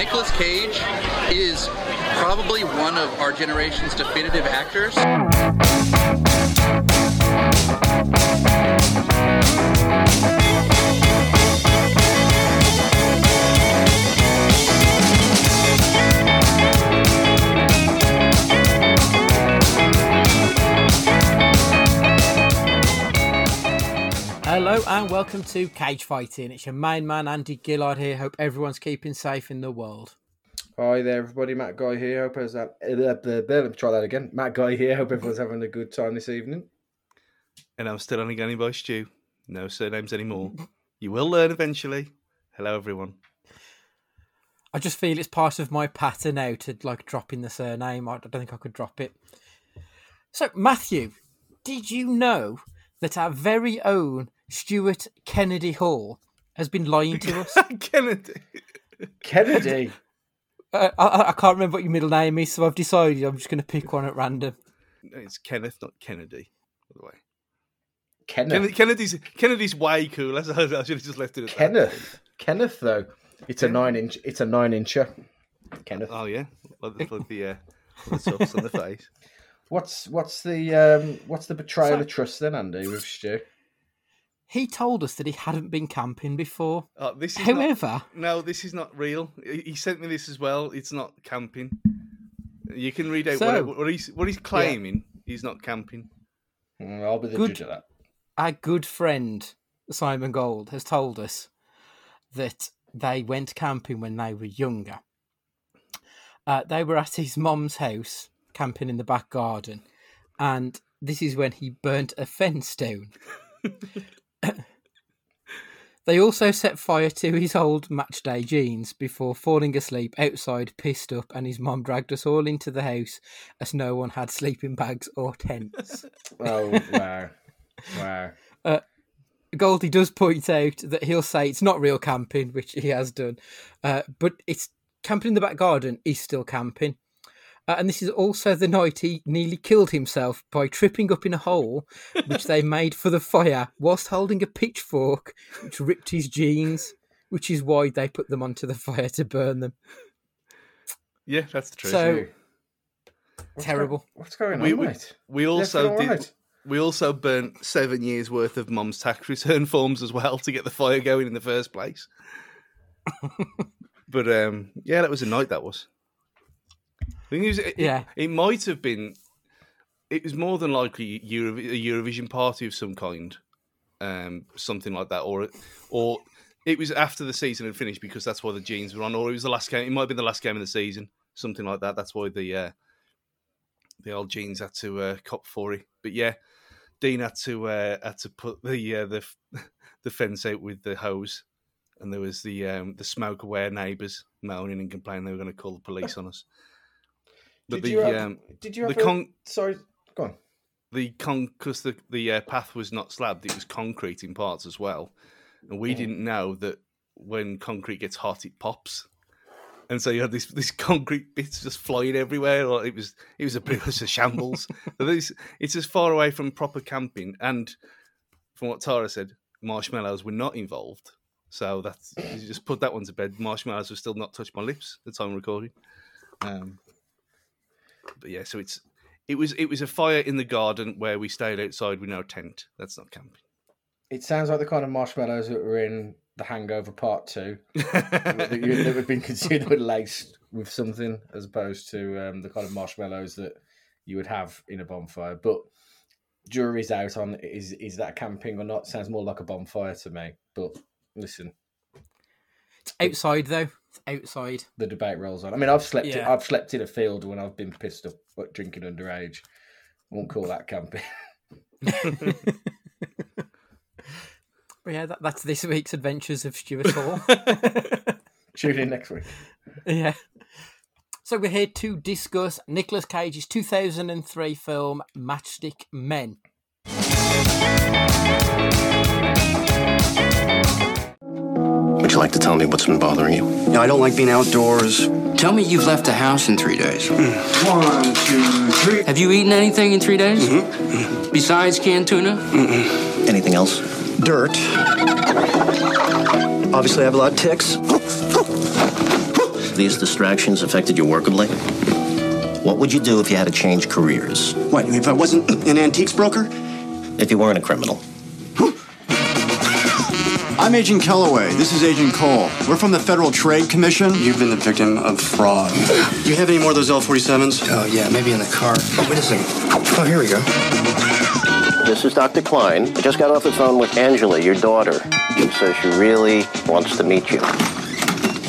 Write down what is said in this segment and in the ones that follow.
Nicolas Cage is probably one of our generation's definitive actors. Hello and welcome to Cage Fighting. It's your main man Andy Gillard here. Hope everyone's keeping safe in the world. Hi there, everybody. Matt Guy here. Hope everyone's ha- uh, uh, uh, uh, try that again. Matt Guy here. Hope everyone's having a good time this evening. And I'm still only going by Stu. No surnames anymore. you will learn eventually. Hello, everyone. I just feel it's part of my pattern now to like dropping the surname. I don't think I could drop it. So, Matthew, did you know that our very own Stuart Kennedy Hall has been lying to us? Kennedy. Kennedy. uh, I, I can't remember what your middle name is, so I've decided I'm just going to pick one at random. It's Kenneth, not Kennedy. By the way, Kenneth. Kennedy, Kennedy's Kennedy's way cool. That's, I should have just left it at that. Kenneth. Kenneth, though. It's a nine inch. It's a nine incher. Kenneth. Oh yeah, like the, like the, uh, the tufts on the face. What's what's the um what's the betrayal So- of trust then, Andy, with Stu? He told us that he hadn't been camping before. Oh, this is not, However, no, this is not real. He he sent me this as well. It's not camping. You can read out So- what, what he's what he's claiming. He's not camping. Mm, I'll be the Good. judge of that. our good friend Simon Gold has told us that they went camping when they were younger. Uh, they were at his mom's house, camping in the back garden, and this is when he burnt a fence down. they also set fire to his old matchday jeans before falling asleep outside, pissed up, and his mom dragged us all into the house as no one had sleeping bags or tents. Oh wow, wow. Goldie does point out that he'll say it's not real camping, which he has done, uh, but it's camping in the back garden is still camping. Uh, and this is also the night he nearly killed himself by tripping up in a hole, which they made for the fire whilst holding a pitchfork, which ripped his jeans, which is why they put them onto the fire to burn them. Yeah, that's true. So What's terrible. go- what's going on, we, we, we also did. right. We also burnt seven years worth of mum's tax return forms as well to get the fire going in the first place. but um, yeah, that was a night. That was. I think it, was, it, Yeah. it might have been. It was more than likely Euro, a Eurovision party of some kind, um, something like that, or or it was after the season had finished because that's why the jeans were on, or it was the last game. It might have been the last game of the season, something like that. That's why the uh, the old jeans had to uh, cop for it. But yeah, Dean had to uh, had to put the uh, the the fence out with the hose, and there was the um, the smoke aware neighbours moaning and complaining they were going to call the police on us. But Did the you have, um, did you have the a- con sorry? Go on. the con because the the uh, path was not slabbed, it was concrete in parts as well, and we didn't know that when concrete gets hot, it pops. And so you had this this concrete bits just flying everywhere. Or it was it was a bit it was a shambles. But this, it's as far away from proper camping, and from what Tara said, marshmallows were not involved. So that's you just put that one to bed. Marshmallows have still not touched my lips at the time of recording. Um, but yeah, so it's it was it was a fire in the garden where we stayed outside with no tent. That's not camping. It sounds like the kind of marshmallows that were in The Hangover Part Two that, you, that have been considered laced with something, as opposed to um, the kind of marshmallows that you would have in a bonfire. But jury's out on is is that camping or not? Sounds more like a bonfire to me. But listen, It's outside though. Outside. the debate rolls on. I mean, I've slept in, Yeah. I've slept in a field when I've been pissed off at drinking underage. I won't call that camping. But yeah, that, that's this week's Adventures of Stuart Hall. Tune in next week. yeah. So we're here to discuss Nicolas Cage's 2003 film Matchstick Men. Would you like to tell me what's been bothering you? No, I don't like being outdoors. Tell me you've left the house in three days. Hmm. One, two, three. Have you eaten anything in three days? Mm-hmm. Mm-hmm. Besides canned tuna? Anything else? Dirt. Obviously, I have a lot of ticks. these distractions affected you workably? What would you do if you had to change careers? What, if I wasn't an antiques broker? If you weren't a criminal? I'm Agent Kellaway. This is Agent Cole. We're from the Federal Trade Commission. You've been the victim of fraud. Do you have any more of those L-47s? Oh, yeah, maybe in the car. Oh, wait a second. Oh, here we go. This is Dr. Klein. I just got off the phone with Angela, your daughter. She says she really wants to meet you.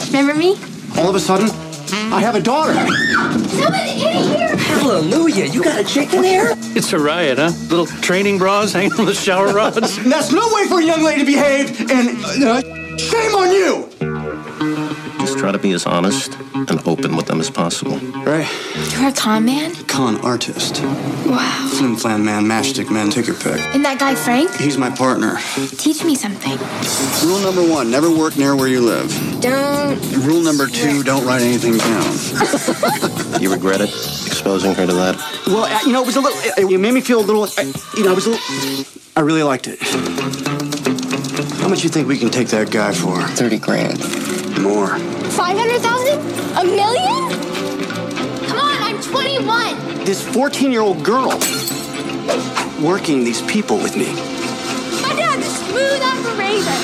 Remember me? All of a sudden, I have a daughter. Someone's in here! Hallelujah, you got a chick in here? It's a riot, huh? Little training bras hanging from the shower rods. That's no way for a young lady to behave, and uh, shame on you! Just try to be as honest and open with them as possible. Right? You're a con man? Con artist. Wow. Flim flam man, matchstick man, take your pick. And that guy Frank? He's my partner. Teach me something. Rule number one, never work near where you live. Don't. Rule number two, don't write anything down. You regret it? Exposing her to that? Well, uh, you know, it was a little, it, it made me feel a little, uh, you know, it was a little, I really liked it. How much you think we can take that guy for? 30 grand. More. 500,000? A million? Come on, I'm 21! This 14 year old girl working these people with me. My dad's smooth operator!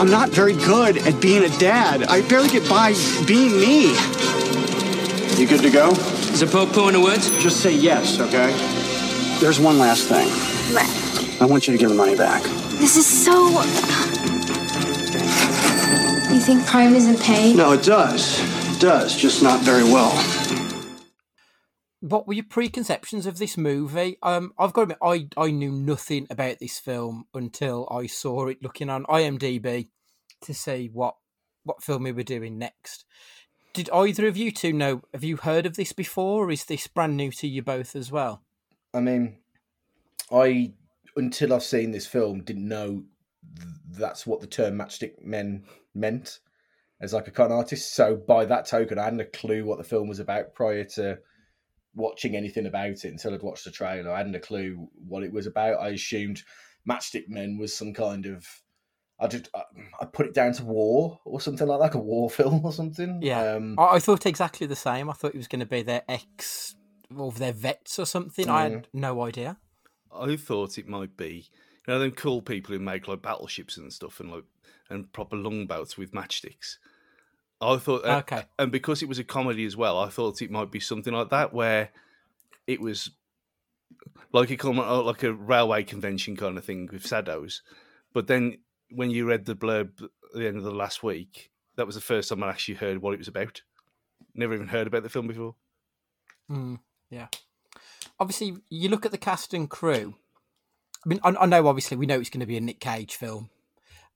I'm not very good at being a dad. I barely get by being me. You good to go? Is there po-po in the woods? Just say yes, okay? There's one last thing. What? I want you to give the money back. This is so. You think crime doesn't pay? No, it does. It does, just not very well. What were your preconceptions of this movie? Um, I've got to admit, I I knew nothing about this film until I saw it looking on IMDb to see what what film we were doing next. Did either of you two know? Have you heard of this before, or is this brand new to you both as well? I mean, I until I've seen this film didn't know th- that's what the term matchstick men meant as like a con artist. So by that token, I hadn't a clue what the film was about prior to watching anything about it until I'd watched the trailer. I hadn't a clue what it was about. I assumed Matchstick Men was some kind of I just I, I put it down to war or something like that, like a war film or something. Yeah, Um, I, I thought exactly the same. I thought it was going to be their ex or their vets or something. I had no idea. I thought it might be, you know, them cool people who make like battleships and stuff and like and proper longboats with matchsticks. I thought, uh, Okay. and because it was a comedy as well, I thought it might be something like that where it was like a uh, like a railway convention kind of thing with shadows. But then when you read the blurb at the end of the last week, that was the first time I actually heard what it was about. Never even heard about the film before. Mm, yeah. Obviously, you look at the cast and crew. I mean, I, I know obviously we know it's going to be a Nick Cage film,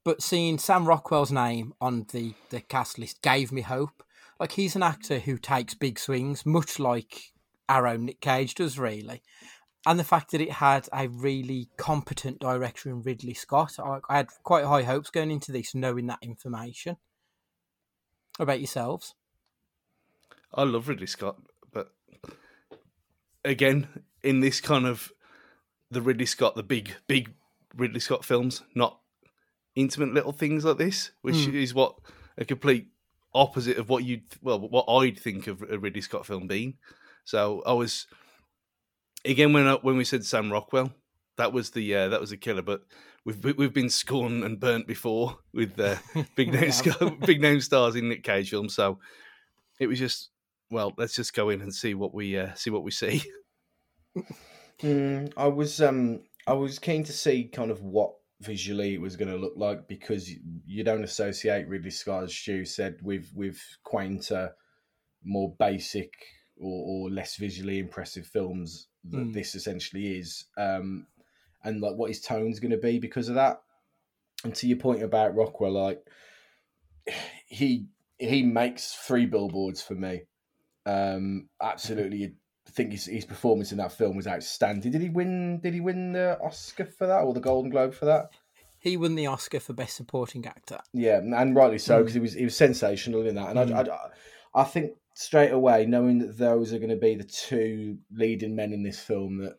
but seeing Sam Rockwell's name on the the cast list gave me hope. Like he's an actor who takes big swings, much like our own Nick Cage does, really. And the fact that it had a really competent director in Ridley Scott, I, I had quite high hopes going into this, knowing that information. What about yourselves? I love Ridley Scott, but again, in this kind of the Ridley Scott, the big, big Ridley Scott films, not intimate little things like this, which Mm. is what a complete opposite of what you'd, well, what I'd think of a Ridley Scott film being. So I was, again, when I, when we said Sam Rockwell, that was the uh, that was a killer. But we've we've been scorned and burnt before with uh, big name We star, big name stars in Nick Cage films. So it was just well, let's just go in and see what we uh, see what we see. Mm, I was um I was keen to see kind of what visually it was going to look like because you don't associate Ridley Scott, as Stu said, with with quainter, more basic or, or less visually impressive films that Mm. this essentially is, um, and like what his tone's going to be because of that. And to your point about Rockwell, like he he makes three billboards for me. Um, absolutely, I think his, his performance in that film was outstanding. Did he win? Did he win the Oscar for that or the Golden Globe for that? He won the Oscar for Best Supporting Actor. Yeah, and rightly so Mm. because he was he was sensational in that. And Mm. I, I, I think straight away, knowing that those are going to be the two leading men in this film, that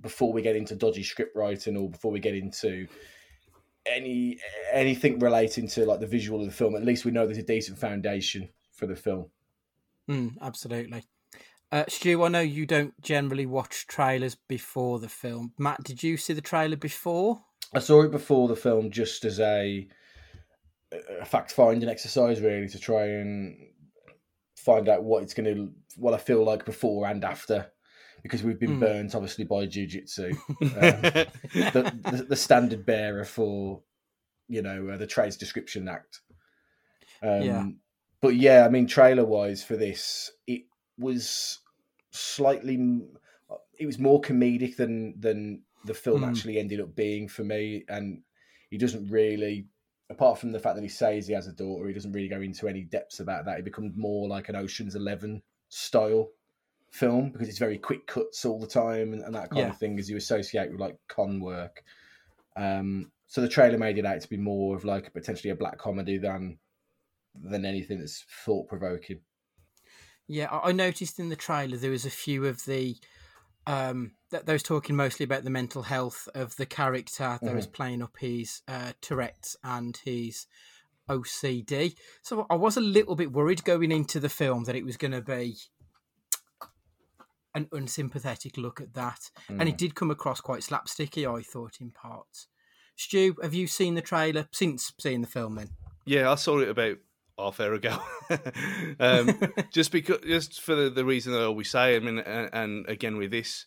before we get into dodgy script writing or before we get into any anything relating to like the visual of the film. At least we know there's a decent foundation for the film. Mm, absolutely. Uh, Stu, I know you don't generally watch trailers before the film. Matt, did you see the trailer before? I saw it before the film just as a, a fact finding exercise, really, to try and find out what it's going to, what I feel like before and after, because we've been Mm. burnt obviously by Jiu Jitsu, um, the, the, the standard bearer for, you know, uh, the Trades Description Act. Um, Yeah. But yeah, I mean, trailer wise for this, it was slightly, it was more comedic than than the film Mm. actually ended up being for me, and he doesn't really, apart from the fact that he says he has a daughter, he doesn't really go into any depths about that. It becomes more like an Ocean's Eleven style film because it's very quick cuts all the time and, and that kind Yeah. of thing as you associate with like con work. Um, so the trailer made it out to be more of like potentially a black comedy than than anything that's thought provoking. Yeah, I I noticed in the trailer there was a few of the um that they was talking mostly about the mental health of the character that was playing up his uh, Tourette's and his OCD. So I was a little bit worried going into the film that it was going to be an unsympathetic look at that, and it did come across quite slapsticky. I thought in parts. Stu, have you seen the trailer since seeing the film? Then Yeah, I saw it about half hour ago. um, just because, just for the, the reason that I always say. I mean, and, and again with this,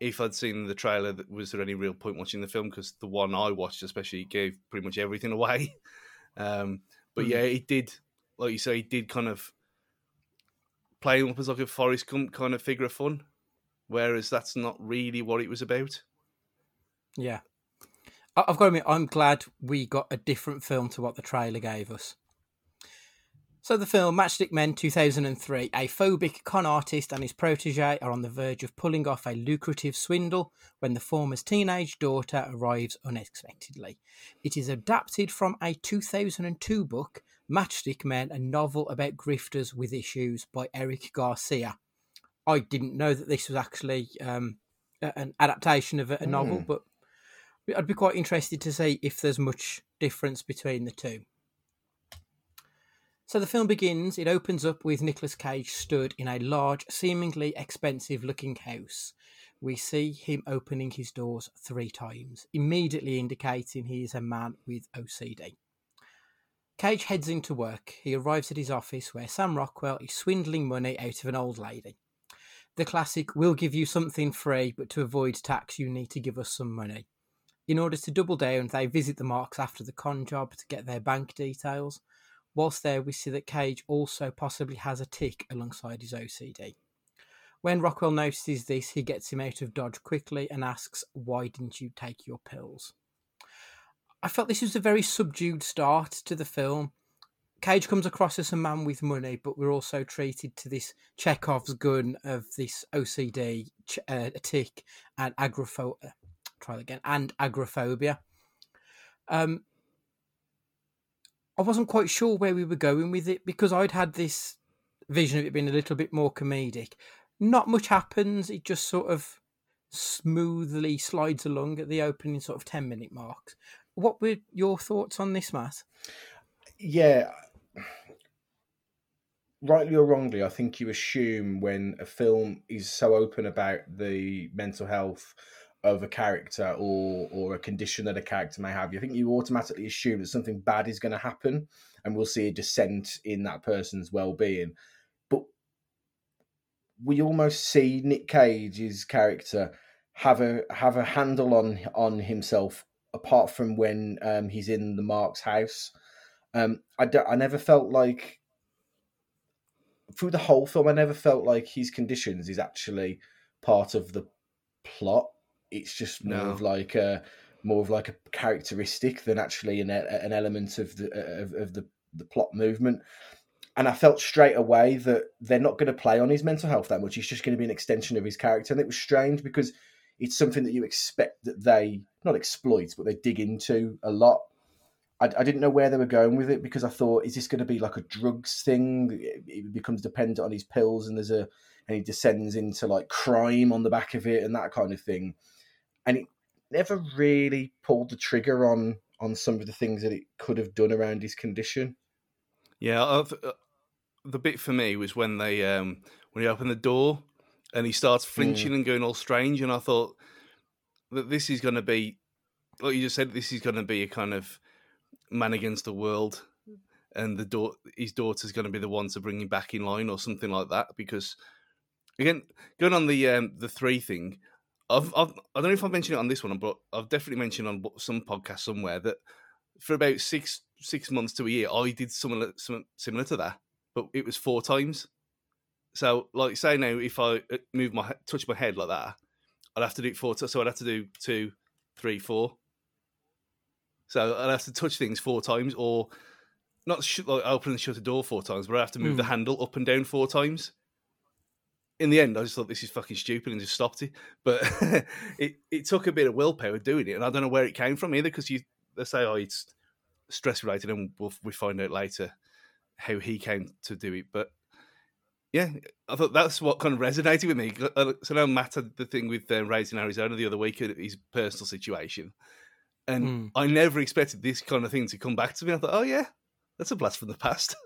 if I'd seen the trailer, was there any real point watching the film? Because the one I watched, especially, gave pretty much everything away. Um, but Mm. yeah, it did, like you say, it did kind of play him up as like a Forrest Gump kind of figure of fun, whereas that's not really what it was about. Yeah. I've got to admit, I'm glad we got a different film to what the trailer gave us. So, the film Matchstick Men 2003, a phobic con artist and his protege are on the verge of pulling off a lucrative swindle when the former's teenage daughter arrives unexpectedly. It is adapted from a 2002 book, Matchstick Men, a novel about grifters with issues by Eric Garcia. I didn't know that this was actually um, an adaptation of a, a novel, Mm. but I'd be quite interested to see if there's much difference between the two. So the film begins, it opens up with Nicolas Cage stood in a large, seemingly expensive looking house. We see him opening his doors three times, immediately indicating he is a man with OCD. Cage heads into work. He arrives at his office where Sam Rockwell is swindling money out of an old lady. The classic, we'll give you something free, but to avoid tax, you need to give us some money. In order to double down, they visit the Marks after the con job to get their bank details. Whilst there, we see that Cage also possibly has a tic alongside his OCD. When Rockwell notices this, he gets him out of Dodge quickly and asks, Why didn't you take your pills? I felt this was a very subdued start to the film. Cage comes across as a man with money, but we're also treated to this Chekhov's gun of this OCD, uh, tic, and agoraphobia. Try that again, and agoraphobia. Um, I wasn't quite sure where we were going with it because I'd had this vision of it being a little bit more comedic. Not much happens; it just sort of smoothly slides along at the opening sort of ten minute marks. What were your thoughts on this, Matt? Yeah, rightly or wrongly, I think you assume when a film is so open about the mental health of a character or or a condition that a character may have, you think you automatically assume that something bad is going to happen, and we'll see a descent in that person's well-being. But we almost see Nick Cage's character have a have a handle on on himself apart from when um, he's in the Mark's house. Um, I never felt like through the whole film, I never felt like his conditions is actually part of the plot. It's just more No. of like a more of like a characteristic than actually an an element of the uh, of, of the the plot movement. And I felt straight away that they're not going to play on his mental health that much. It's just going to be an extension of his character, and it was strange because it's something that you expect that they not exploit, but they dig into a lot. I, I didn't know where they were going with it because I thought, is this going to be like a drugs thing? It, it becomes dependent on his pills, and there's a and he descends into like crime on the back of it and that kind of thing. And it never really pulled the trigger on on some of the things that it could have done around his condition. Yeah, I th- uh, the bit for me was when they um when he opened the door and he starts flinching and going all strange, and I thought that this is going to be, like you just said, this is going to be a kind of man against the world, and the daughter, his daughter's going to be the one to bring him back in line or something like that. Because again, going on the um the three thing, I've, I've I don't know if I've mentioned it on this one, but I've definitely mentioned on some podcast somewhere that for about six six months to a year, I did similar similar to that, but it was four times. So, like, say now, if I uh, move my touch my head like that, I'd have to do it four. So I'd have to do two, three, four. So I'd have to touch things four times, or not sh- like open and shut a door four times, but I have to move the Mm. handle up and down four times. In the end, I just thought this is fucking stupid and just stopped it. But it, it took a bit of willpower doing it, and I don't know where it came from either. Because you they say, oh, it's stress related, and we'll we find out later how he came to do it. But yeah, I thought that's what kind of resonated with me. Uh, So now Matt had the thing with uh, Raising Arizona the other week, uh, his personal situation, and Mm. I never expected this kind of thing to come back to me. I thought, oh yeah, that's a blast from the past,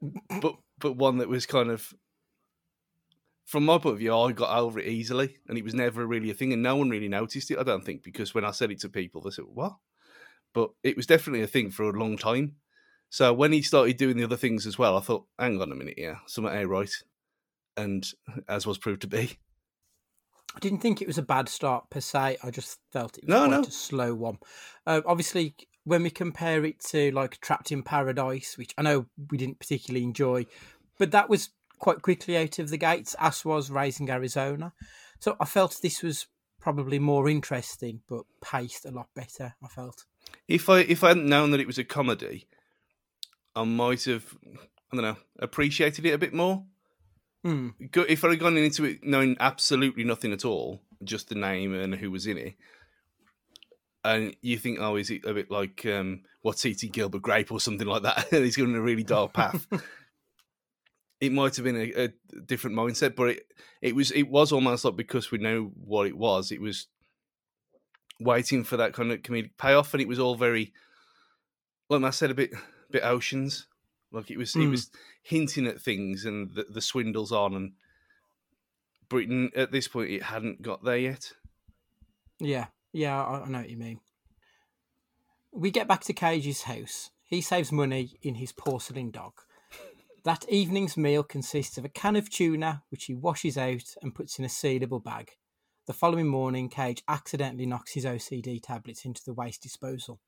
but but one that was kind of. From my point of view, I got over it easily, and it was never really a thing, and no one really noticed it. I don't think because when I said it to people, they said, "What?" But it was definitely a thing for a long time. So when he started doing the other things as well, I thought, hang on a minute, yeah, something ain't right. And as was proved to be. I didn't think it was a bad start per se. I just felt it was No, quite no. a slow one. Uh, obviously, when we compare it to like Trapped in Paradise, which I know we didn't particularly enjoy, but that was quite quickly out of the gates, as was Raising Arizona. So I felt this was probably more interesting, but paced a lot better. I felt. If I if I hadn't known that it was a comedy, I might have I don't know appreciated it a bit more. Go- If I had gone into it knowing absolutely nothing at all, just the name and who was in it, and you think, oh, is it a bit like um, what's eating Gilbert Grape or something like that? and he's going in a really dark path. it might have been a, a different mindset, but it it was it was almost like because we know what it was, it was waiting for that kind of comedic payoff, and it was all very, like I said, a bit a bit oceans. Like it was, it Mm. was hinting at things and the, the swindles on, and Britain at this point it hadn't got there yet. Yeah, yeah, I, I know what you mean. We get back to Cage's house. He saves money in his porcelain dog. That evening's meal consists of a can of tuna, which he washes out and puts in a sealable bag. The following morning, Cage accidentally knocks his OCD tablets into the waste disposal.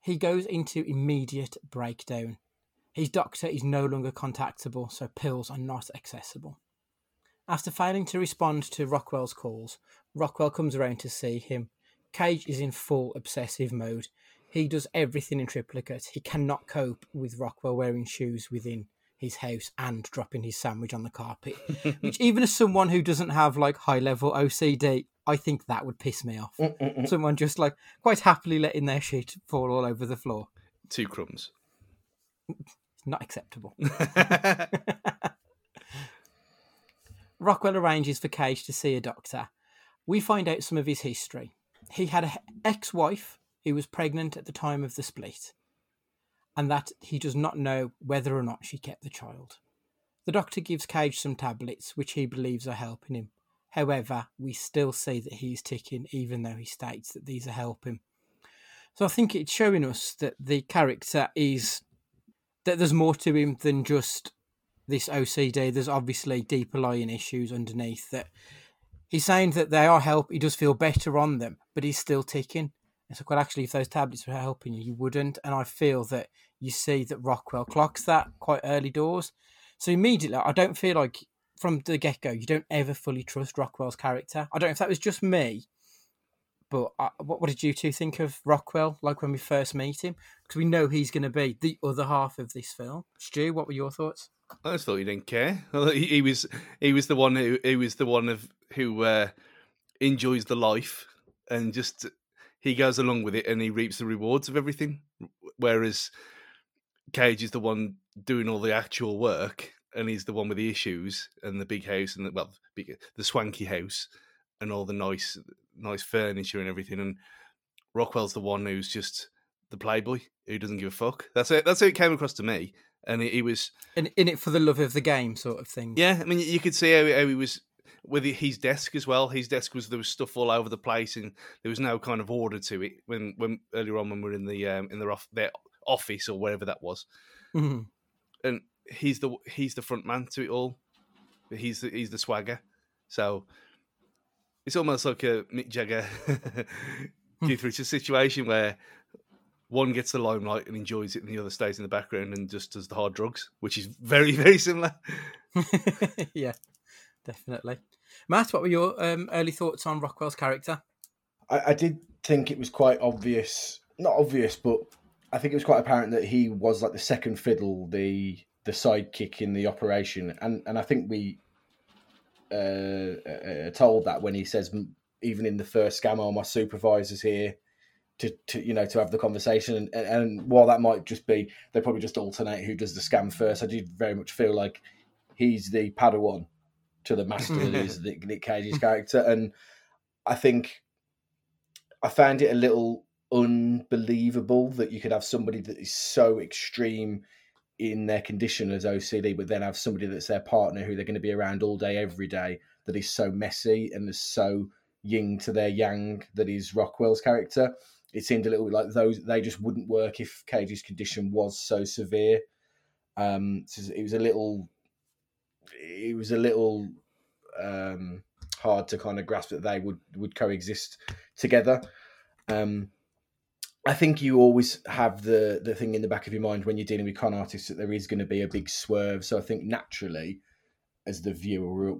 He goes into immediate breakdown. His doctor is no longer contactable, so pills are not accessible. After failing to respond to Rockwell's calls, Rockwell comes around to see him. Cage is in full obsessive mode. He does everything in triplicate. He cannot cope with Rockwell wearing shoes within his house and dropping his sandwich on the carpet. Which, even as someone who doesn't have like high level OCD, I think that would piss me off. Mm, mm, mm. Someone just like quite happily letting their shit fall all over the floor. Two crumbs. Not acceptable. Rockwell arranges for Cage to see a doctor. We find out some of his history. He had an ex wife who was pregnant at the time of the split, and that he does not know whether or not she kept the child. The doctor gives Cage some tablets, which he believes are helping him. However, we still see that he is ticking, even though he states that these are helping. So I think it's showing us that the character is that there's more to him than just this OCD. There's obviously deeper lying issues underneath that he's saying that they are help. He does feel better on them, but he's still ticking. It's like, well, actually, if those tablets were helping you, you wouldn't. And I feel that you see that Rockwell clocks that quite early doors. So immediately, I don't feel like from the get go, you don't ever fully trust Rockwell's character. I don't know if that was just me, but I, what, what did you two think of Rockwell? Like when we first meet him, because we know he's going to be the other half of this film. Stu, what were your thoughts? I just thought he didn't care. He, he was he was the one who he was the one of who uh, enjoys the life and just he goes along with it and he reaps the rewards of everything. Whereas Cage is the one doing all the actual work and he's the one with the issues and the big house and the well big, the swanky house and all the nice nice furniture and everything. And Rockwell's the one who's just the playboy who doesn't give a fuck. That's it. That's how it came across to me, and he, he was in, in it for the love of the game, sort of thing. yeah. I mean, you could see how, how he was with his desk as well. His desk was there was stuff all over the place, and there was no kind of order to it. When when earlier on when we were in the um, in their off their office or wherever that was, Mhm. and he's the he's the front man to it all. He's the, he's the swagger. So it's almost like a Mick Jagger Keith Richards situation where one gets the limelight and enjoys it, and the other stays in the background and just does the hard drugs, which is very very similar. yeah, definitely. Matt, what were your um, early thoughts on Rockwell's character? I, I did think it was quite obvious, not obvious, but I think it was quite apparent that he was like the second fiddle, the the sidekick in the operation, and and I think we uh, uh, told that when he says even in the first scam, all my supervisors here to, to you know to have the conversation, and, and while that might just be they probably just alternate who does the scam first. I did very much feel like he's the Padawan to the master that is Nick, Nick Cage's character, and I think I found it a little unbelievable that you could have somebody that is so extreme in their condition as OCD, but then have somebody that's their partner who they're going to be around all day, every day, that is so messy and is so ying to their yang that is Rockwell's character. It seemed a little bit like those they just wouldn't work if Cage's condition was so severe. Um, so it was a little, it was a little um, hard to kind of grasp that they would would coexist together. Um, I think you always have the the thing in the back of your mind when you're dealing with con artists that there is going to be a big swerve. So I think naturally, as the viewer,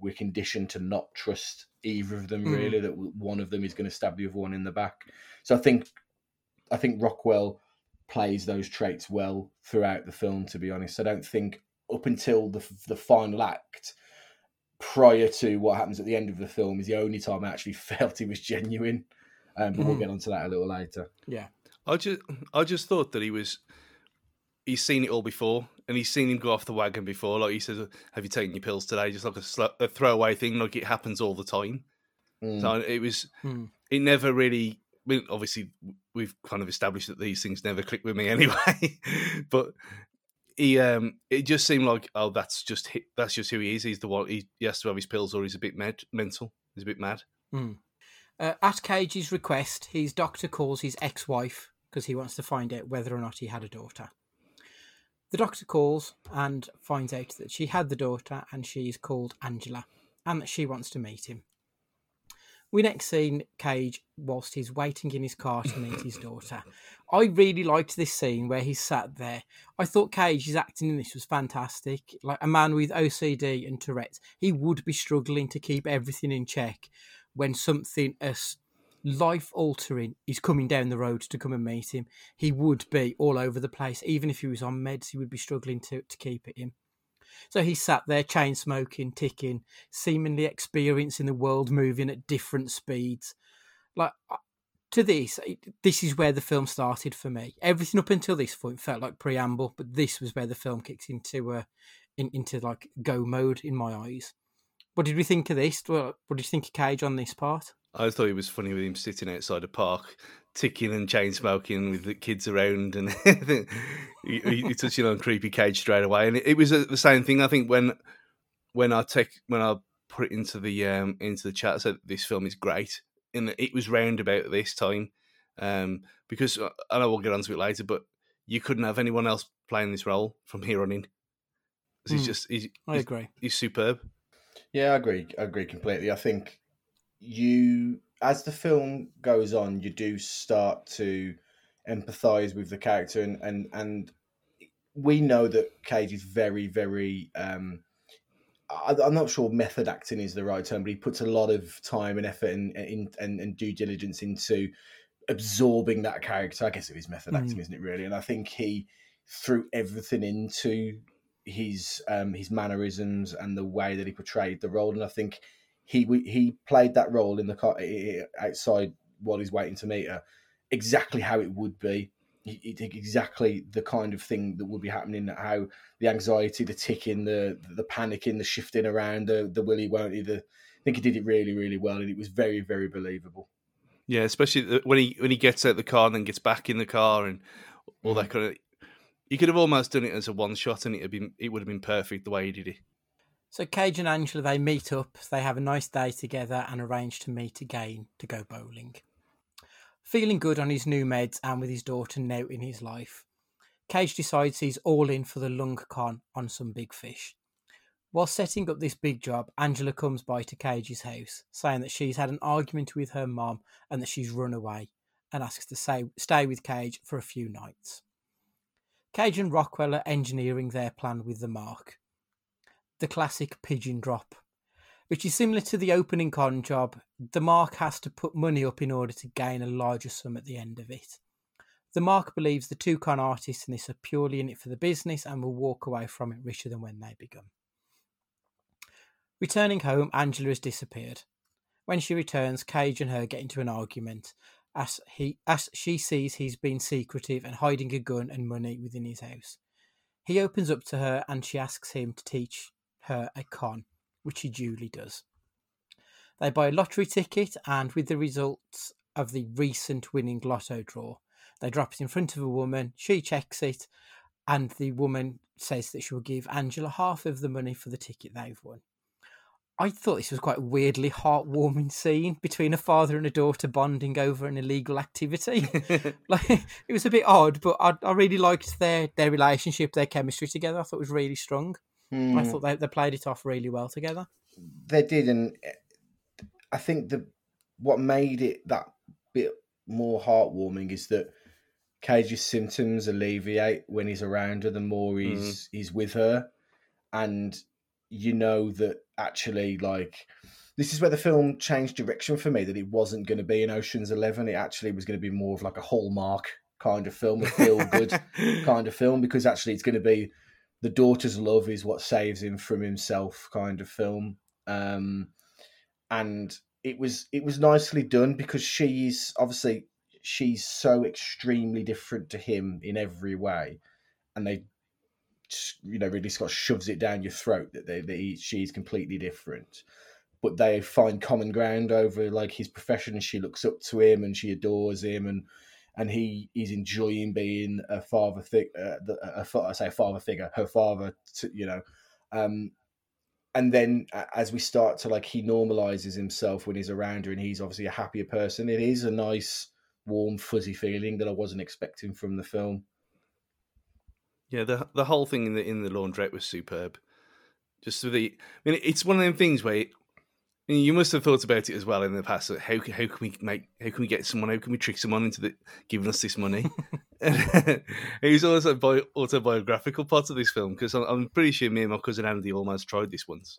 we're, conditioned to not trust either of them. Mm. Really, that one of them is going to stab the other one in the back. So I think I think Rockwell plays those traits well throughout the film. To be honest, I don't think up until the the final act, prior to what happens at the end of the film, is the only time I actually felt he was genuine. Um, but we'll Mhm. get onto that a little later. Yeah. I just I just thought that he was he's seen it all before and he's seen him go off the wagon before. Like he says, "Have you taken your pills today?" Just like a, sl- a throwaway thing, like it happens all the time. Mm. So it was Hmm. it never really. I mean, obviously, we've kind of established that these things never click with me anyway. but he, um, it just seemed like, oh, that's just that's just who he is. He's the one. He, he has to have his pills, or he's a bit med- mental. He's a bit mad. Mm. Uh, at Cage's request, his doctor calls his ex wife because he wants to find out whether or not he had a daughter. The doctor calls and finds out that she had the daughter and she is called Angela and that she wants to meet him. We next see Cage whilst he's waiting in his car to meet his daughter. I really liked this scene where he's sat there. I thought Cage's acting in this was fantastic. Like a man with OCD and Tourette's, he would be struggling to keep everything in check when something as life altering is coming down the road to come and meet him. He would be all over the place. Even if he was on meds, he would be struggling to, to keep it in. So he sat there, chain smoking, ticking, seemingly experiencing the world moving at different speeds. Like to this, this is where the film started for me. Everything up until this point felt like preamble, but this was where the film kicks into uh, in, into like go mode in my eyes. What did we think of this? What did you think of Cage on this part? I thought it was funny with him sitting outside a park, ticking and chain smoking with the kids around, and he, he, he touching on creepy cage straight away. And it, it was uh, the same thing. I think when when I take when I put it into the um, into the chat, I said this film is great, and it was round about this time um, because uh, I know we'll get onto it later, but you couldn't have anyone else playing this role from here on in. 'Cause He's Hmm. just he's, I he's- agree. He's superb. Yeah, I agree. I agree completely. I think you, as the film goes on, you do start to empathize with the character, and and and we know that Cage is very, very. Um, I, I'm not sure method acting is the right term, but he puts a lot of time and effort and and, and, and due diligence into absorbing that character. I guess it is method acting, Mm. isn't it? Really, and I think he threw everything into his um, his mannerisms and the way that he portrayed the role, and I think he he played that role in the car outside while he's waiting to meet her exactly how it would be. He, he exactly the kind of thing that would be happening. How the anxiety, the ticking, the the panicking, the shifting around, the the willy won't he. The, I think he did it really really well, and it was very very believable. Yeah, especially when he when he gets out the car and then gets back in the car and all that mm. kind of. You could have almost done it as a one shot, and it'd been it would have been perfect the way he did it. So Cage and Angela they meet up, they have a nice day together and arrange to meet again to go bowling. Feeling good on his new meds and with his daughter now in his life, Cage decides he's all in for the long con on some big fish. While setting up this big job, Angela comes by to Cage's house, saying that she's had an argument with her mom and that she's run away, and asks to say, stay with Cage for a few nights. Cage and Rockwell are engineering their plan with the mark. The classic pigeon drop, which is similar to the opening con job. The mark has to put money up in order to gain a larger sum at the end of it. The mark believes the two con artists in this are purely in it for the business and will walk away from it richer than when they begun. Returning home, Angela has disappeared. When she returns, Cage and her get into an argument as he as she sees he's been secretive and hiding a gun and money within his house. He opens up to her and she asks him to teach her a con, which he duly does. They buy a lottery ticket and with the results of the recent winning lotto draw, they drop it in front of a woman, she checks it, and the woman says that she will give Angela half of the money for the ticket they've won. I thought this was quite a weirdly heartwarming scene between a father and a daughter bonding over an illegal activity. like it was a bit odd, but I, I really liked their their relationship, their chemistry together. I thought it was really strong. I Hmm. thought they, they played it off really well together. they did, and eh, I think the what made it that bit more heartwarming is that Cage's symptoms alleviate when he's around her. The more he's he's with her, and you know that actually, like, this is where the film changed direction for me. That it wasn't going to be an Ocean's Eleven. It actually was going to be more of like a Hallmark kind of film, a feel good kind of film, because actually it's going to be the daughter's love is what saves him from himself kind of film. Um and it was it was nicely done because she's obviously she's so extremely different to him in every way. And they you know Ridley Scott shoves it down your throat that they, that she's completely different. But they find common ground over like his profession. And she looks up to him and she adores him and and he is enjoying being a father fig, uh, say father figure, her father, to, you know, um, and then as we start to like, he normalizes himself when he's around her, and he's obviously a happier person. It is a nice, warm, fuzzy feeling that I wasn't expecting from the film. Yeah, the the whole thing in the in the laundrette was superb. Just the, I mean, it's one of them things where I mean, you must have thought about it as well in the past. That how can- how can we make how can we get someone? How can we trick someone into the, giving us this money? it was also bi- autobiographical part of this film because I'm, I'm pretty sure me and my cousin Andy almost tried this once.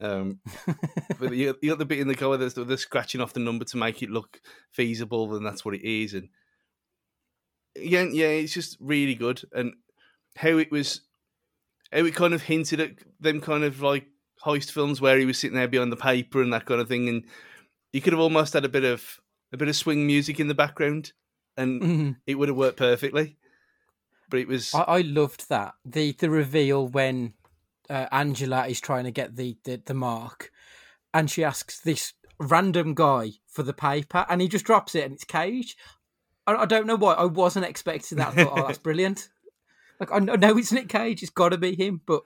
Um, but you, you got the bit in the car where they're, they're scratching off the number to make it look feasible, and that's what it is. And yeah, yeah, it's just really good. And how it was, how it kind of hinted at them kind of like heist films where he was sitting there behind the paper and that kind of thing, and you could have almost had a bit of a bit of swing music in the background, and Mhm. it would have worked perfectly. But it was I, I loved that the the reveal when uh, Angela is trying to get the, the the mark, and she asks this random guy for the paper, and he just drops it, and it's Cage. I, I don't know why. I wasn't expecting that. I thought, oh, that's brilliant. Like I know know it's Nick Cage. It's got to be him, but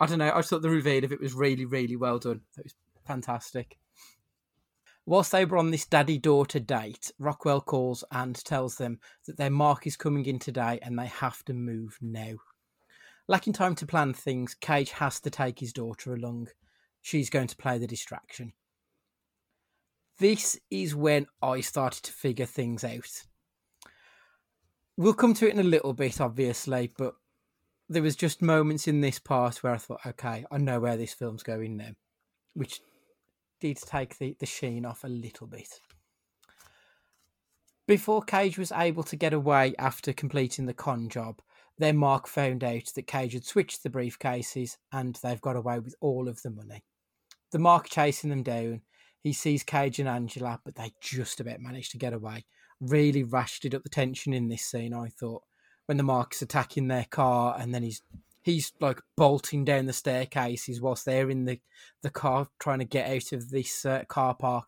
I don't know. I just thought the reveal of it was really, really well done. It was fantastic. Whilst they were on this daddy daughter date, Rockwell calls and tells them that their mark is coming in today and they have to move now. Lacking time to plan things, Cage has to take his daughter along. She's going to play the distraction. This is when I started to figure things out. We'll come to it in a little bit, obviously, but there was just moments in this part where I thought, okay, I know where this film's going now, which did take the, the sheen off a little bit. Before Cage was able to get away after completing the con job, then Mark found out that Cage had switched the briefcases and they've got away with all of the money. The Mark chasing them down, he sees Cage and Angela, but they just about managed to get away. Really ratcheted up the tension in this scene, I thought, when the Mark's attacking their car and then he's he's like bolting down the staircases whilst they're in the, the car trying to get out of this uh, car park.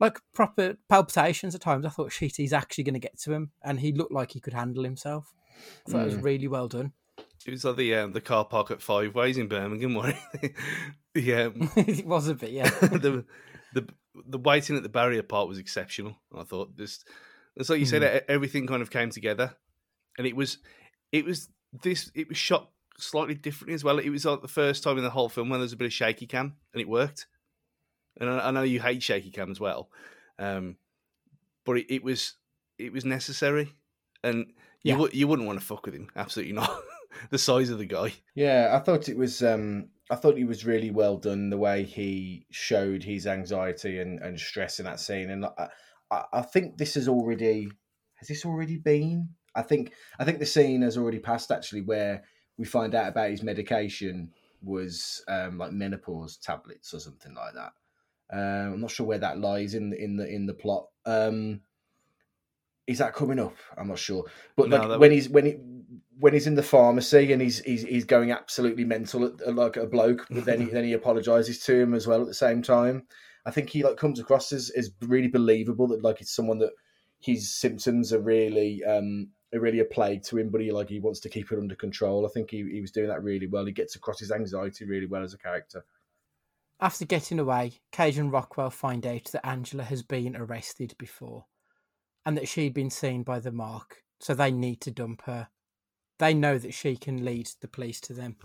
like proper palpitations at times. I thought, shit, he's actually going to get to him, and he looked like he could handle himself. I thought it was Mm. really well done. It was like the um, the car park at Five Ways in Birmingham, wasn't it? the, um, it was a bit, yeah. the the the waiting at the barrier part was exceptional. I thought just it's like you said, Mm. e- everything kind of came together, and it was it was this it was shot slightly differently as well. It was like the first time in the whole film when there was a bit of shaky cam, and it worked. And I, I know you hate shaky cam as well, um, but it, it was it was necessary, and you Yeah. wou- you wouldn't want to fuck with him. Absolutely not. the size of the guy. Yeah, I thought it was. Um, I thought it was really well done the way he showed his anxiety and, and stress in that scene, and I, I, I think this has already has this already been. I think I think the scene has already passed actually, where we find out about his medication was um, like menopause tablets or something like that. Um, I'm not sure where that lies in the in the in the plot. Um, is that coming up? I'm not sure. But No, like when he's when he when he's in the pharmacy and he's he's, he's going absolutely mental at, like a bloke, but then he then he apologizes to him as well at the same time. I think he like comes across as, as really believable that like it's someone that his symptoms are really um really a plague to him, but he like he wants to keep it under control. I think he, he was doing that really well. He gets across his anxiety really well as a character. After getting away, Cage and Rockwell find out that Angela has been arrested before and that she'd been seen by the mark, so they need to dump her. They know that she can lead the police to them.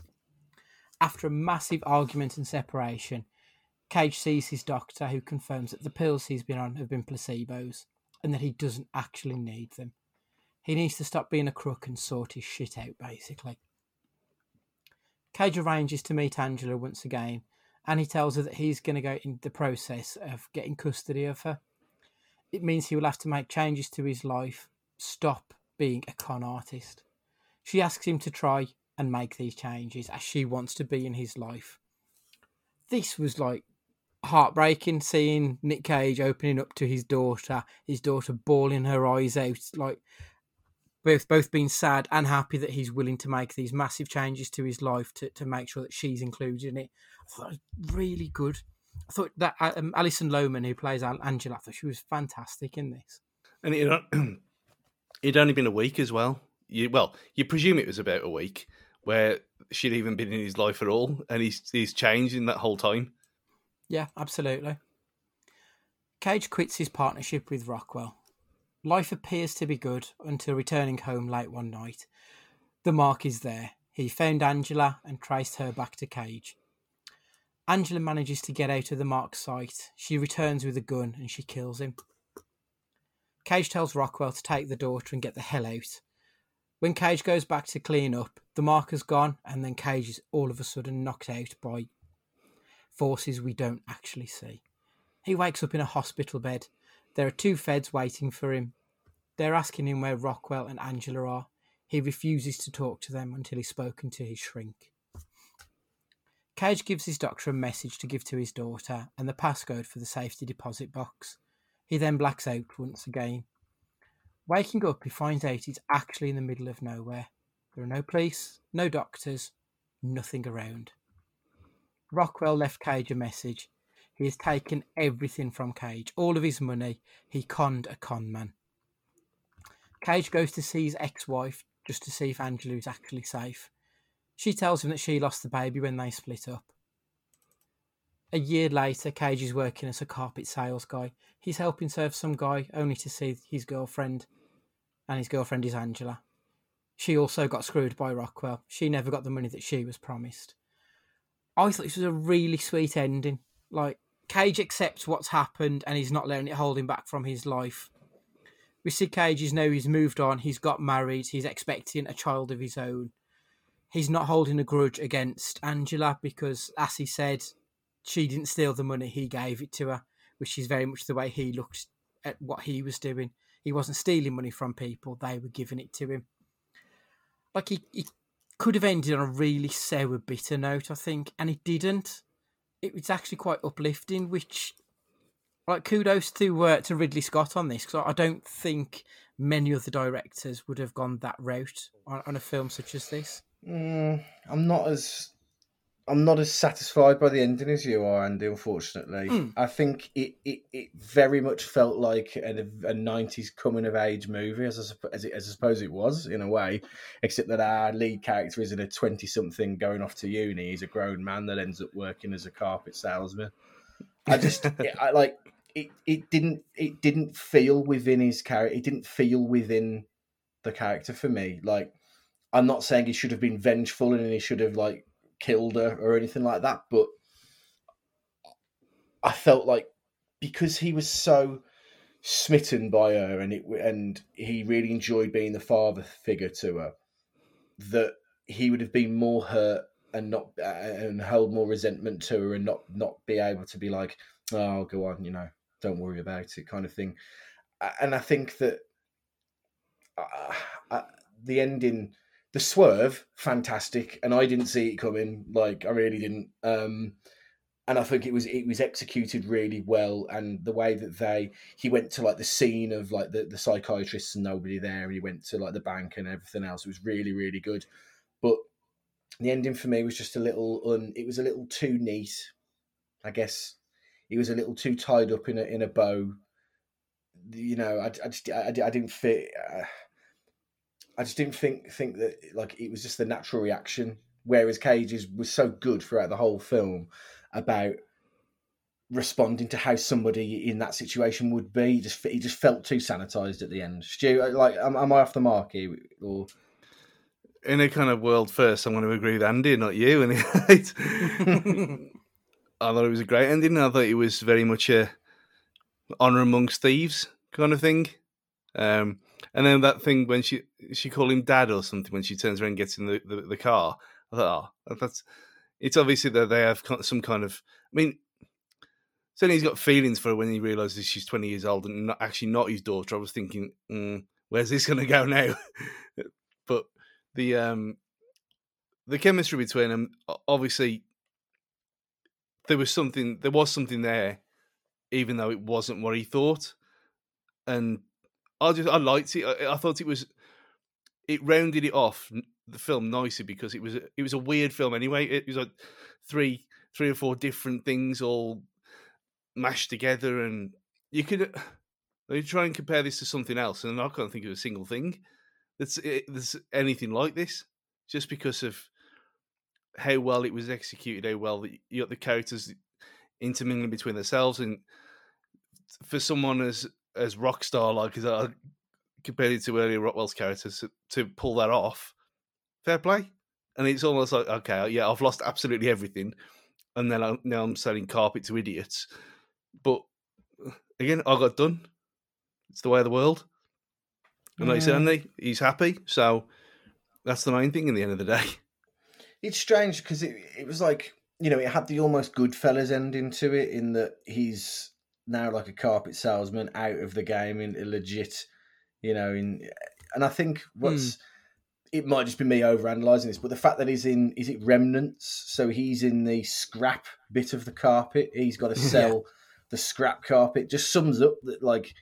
After a massive argument and separation, Cage sees his doctor who confirms that the pills he's been on have been placebos and that he doesn't actually need them. He needs to stop being a crook and sort his shit out, basically. Cage arranges to meet Angela once again, and he tells her that he's going to go in the process of getting custody of her. It means he will have to make changes to his life, stop being a con artist. She asks him to try and make these changes as she wants to be in his life. This was like heartbreaking seeing Nick Cage opening up to his daughter, his daughter bawling her eyes out, like both both being sad and happy that he's willing to make these massive changes to his life to, to make sure that she's included in it. I thought it was really good. I thought that um, Alison Lohman, who plays Angela, I thought she was fantastic in this. And it, it'd only been a week as well. You well, you presume it was about a week where she'd even been in his life at all, and he's he's changed in that whole time. Yeah, absolutely. Cage quits his partnership with Rockwell. Life appears to be good until returning home late one night. The mark is there. He found Angela and traced her back to Cage. Angela manages to get out of the mark's sight. She returns with a gun and she kills him. Cage tells Rockwell to take the daughter and get the hell out. When Cage goes back to clean up, the mark has gone, and then Cage is all of a sudden knocked out by forces we don't actually see. He wakes up in a hospital bed. There are two feds waiting for him. They're asking him where Rockwell and Angela are. He refuses to talk to them until he's spoken to his shrink. Cage gives his doctor a message to give to his daughter and the passcode for the safety deposit box. He then blacks out once again. Waking up, he finds out he's actually in the middle of nowhere. There are no police, no doctors, nothing around. Rockwell left Cage a message. He has taken everything from Cage, all of his money. He conned a con man. Cage goes to see his ex wife just to see if Angela is actually safe. She tells him that she lost the baby when they split up. A year later, Cage is working as a carpet sales guy. He's helping serve some guy only to see his girlfriend, and his girlfriend is Angela. She also got screwed by Rockwell. She never got the money that she was promised. I thought this was a really sweet ending. Like, Cage accepts what's happened and he's not letting it hold him back from his life. We see Cage is now he's moved on, he's got married, he's expecting a child of his own. He's not holding a grudge against Angela because, as he said, she didn't steal the money, he gave it to her, which is very much the way he looked at what he was doing. He wasn't stealing money from people, they were giving it to him. Like, he, he could have ended on a really sour, bitter note, I think, and it didn't. It was actually quite uplifting, which, like, kudos to uh, to Ridley Scott on this, because I don't think many other directors would have gone that route on, on a film such as this. Mm, I'm not as I'm not as satisfied by the ending as you are, Andy. Unfortunately, Mm. I think it, it, it very much felt like a, a '90s coming of age movie, as I, as, it, as I suppose it was in a way, except that our lead character isn't a 20 something going off to uni. He's a grown man that ends up working as a carpet salesman. I just, it, I like it. It didn't. It didn't feel within his character. It didn't feel within the character for me. Like, I'm not saying he should have been vengeful and he should have like killed her or anything like that, but I felt like because he was so smitten by her and it and he really enjoyed being the father figure to her that he would have been more hurt and not and held more resentment to her and not not be able to be like oh go on you know don't worry about it kind of thing. And i think that uh, uh, the ending the swerve fantastic and i didn't see it coming like i really didn't um and i think it was it was executed really well and the way that they he went to like the scene of like the, the psychiatrists and nobody there and he went to like the bank and everything else it was really really good but the ending for me was just a little un it was a little too neat i guess. It was a little too tied up in a in a bow. You know i, I just I, I didn't fit uh, I just didn't think think that like it was just the natural reaction. Whereas Cage's was so good throughout the whole film about responding to how somebody in that situation would be. He just he just felt too sanitized at the end. Stu, uh, like, am, am I off the mark here? Or In a kind of world first, I'm going to agree with Andy, not you. And I thought it was a great ending. I thought it was very much a honor amongst thieves kind of thing. Um, and then that thing when she she called him dad or something when she turns around and gets in the, the, the car. I thought, oh, that's it's obviously that they have some kind of. I mean, certainly he's got feelings for her when he realizes she's 20 years old and not actually not his daughter. I was thinking, mm, where's this going to go now? but the um the chemistry between them obviously there was something there was something there even though it wasn't what he thought and i just i liked it. I, I thought it was it rounded it off the film nicely because it was it was a weird film anyway. It was like three three or four different things all mashed together and you could you try and compare this to something else and i can't think of a single thing that's eh, there's anything like this just because of how well it was executed how well you got the characters intermingling between themselves and for someone as as rock star like as I compared it to earlier Rockwell's characters to, to pull that off, fair play. And it's almost like okay, yeah, I've lost absolutely everything, and then I, now I'm selling carpet to idiots. But uh, again, I got done. It's the way of the world. And like you said, Yeah. Andy, he's happy. So that's the main thing in the end of the day. It's strange because it it was like you know it had the almost Goodfellas ending to it in that he's now like a carpet salesman out of the game in a legit, you know, in and I think what's hmm. it might just be me overanalyzing this, but the fact that he's in is it remnants, so he's in the scrap bit of the carpet. He's got to mm, Yeah. sell the scrap carpet. Just sums up that like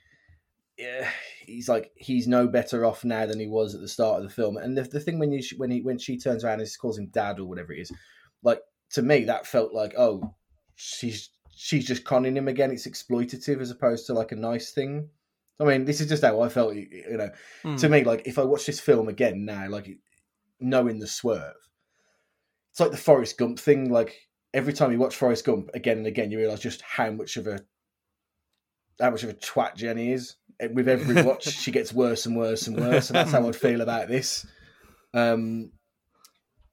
yeah, he's like he's no better off now than he was at the start of the film. And the, the thing when you when he when she turns around and she calls him dad or whatever it is, like to me that felt like oh she's she's just conning him again. It's exploitative as opposed to like a nice thing. I mean, this is just how I felt. You know, to Mm. me, like if I watch this film again now, like knowing the swerve, it's like the Forrest Gump thing. Like every time you watch Forrest Gump again and again, you realize just how much of a how much of a twat Jenny is. With every watch, she gets worse and worse and worse, and that's how I'd feel about this. Um,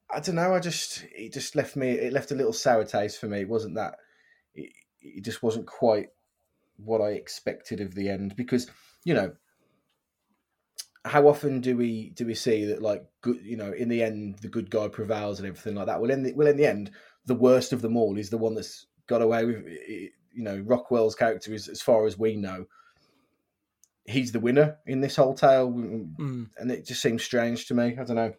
I don't know. I just it just left me. It left a little sour taste for me. It wasn't that. It, it just wasn't quite what I expected of the end because you know how often do we do we see that like good you know in the end the good guy prevails and everything like that well in the well in the end the worst of them all is the one that's got away with it. you know Rockwell's character is as far as we know he's the winner in this whole tale Mm. and it just seems strange to me I don't know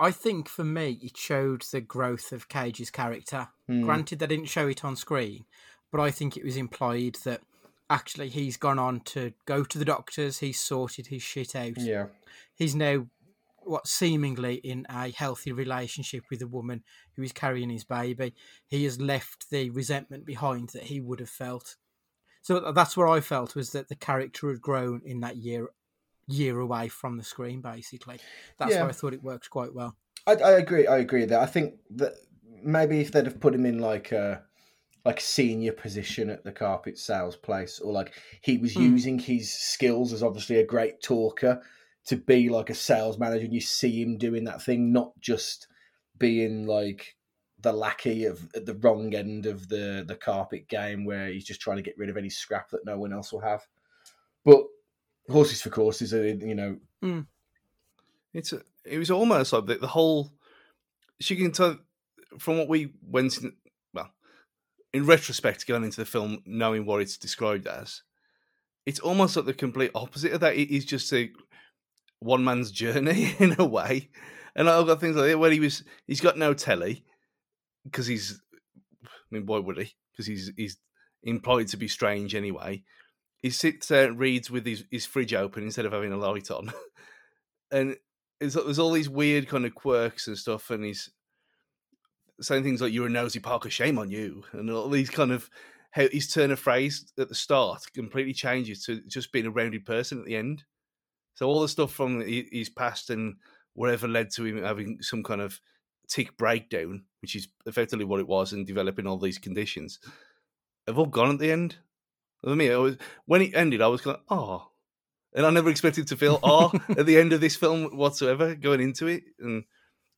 I think for me, it showed the growth of Cage's character. Hmm. Granted, they didn't show it on screen, but I think it was implied that actually he's gone on to go to the doctors, he's sorted his shit out. yeah He's now what seemingly in a healthy relationship with a woman who is carrying his baby. He has left the resentment behind that he would have felt. So that's where I felt was that the character had grown in that year year away from the screen. Basically, that's Yeah. why I thought it works quite well. I, I agree. I agree that I think that maybe if they'd have put him in like a like a senior position at the carpet sales place, or like he was Mm. using his skills as obviously a great talker to be like a sales manager, and you see him doing that thing, not just being like the lackey of at the wrong end of the the carpet game where he's just trying to get rid of any scrap that no one else will have. But horses for courses, you know, Mm. It's a, it was almost like the, the whole. She can tell from what we went in. Well, in retrospect, going into the film, knowing what it's described as, it's almost like the complete opposite of that. It is just a one man's journey in a way, and I've got things like that where he was. He's got no telly because he's. I mean, why would he? Because he's he's employed to be strange anyway. He sits there and reads with his, his fridge open instead of having a light on, and there's, all these weird kind of quirks and stuff, and he's saying things like "You're a nosy Parker, shame on you," and all these kind of his turn of phrase at the start completely changes to just being a rounded person at the end. So all the stuff from his past and whatever led to him having some kind of tic breakdown, which is effectively what it was, and developing all these conditions, have all gone at the end. I mean, I was when it ended, I was going, "Oh," and I never expected to feel "oh" at the end of this film whatsoever going into it, and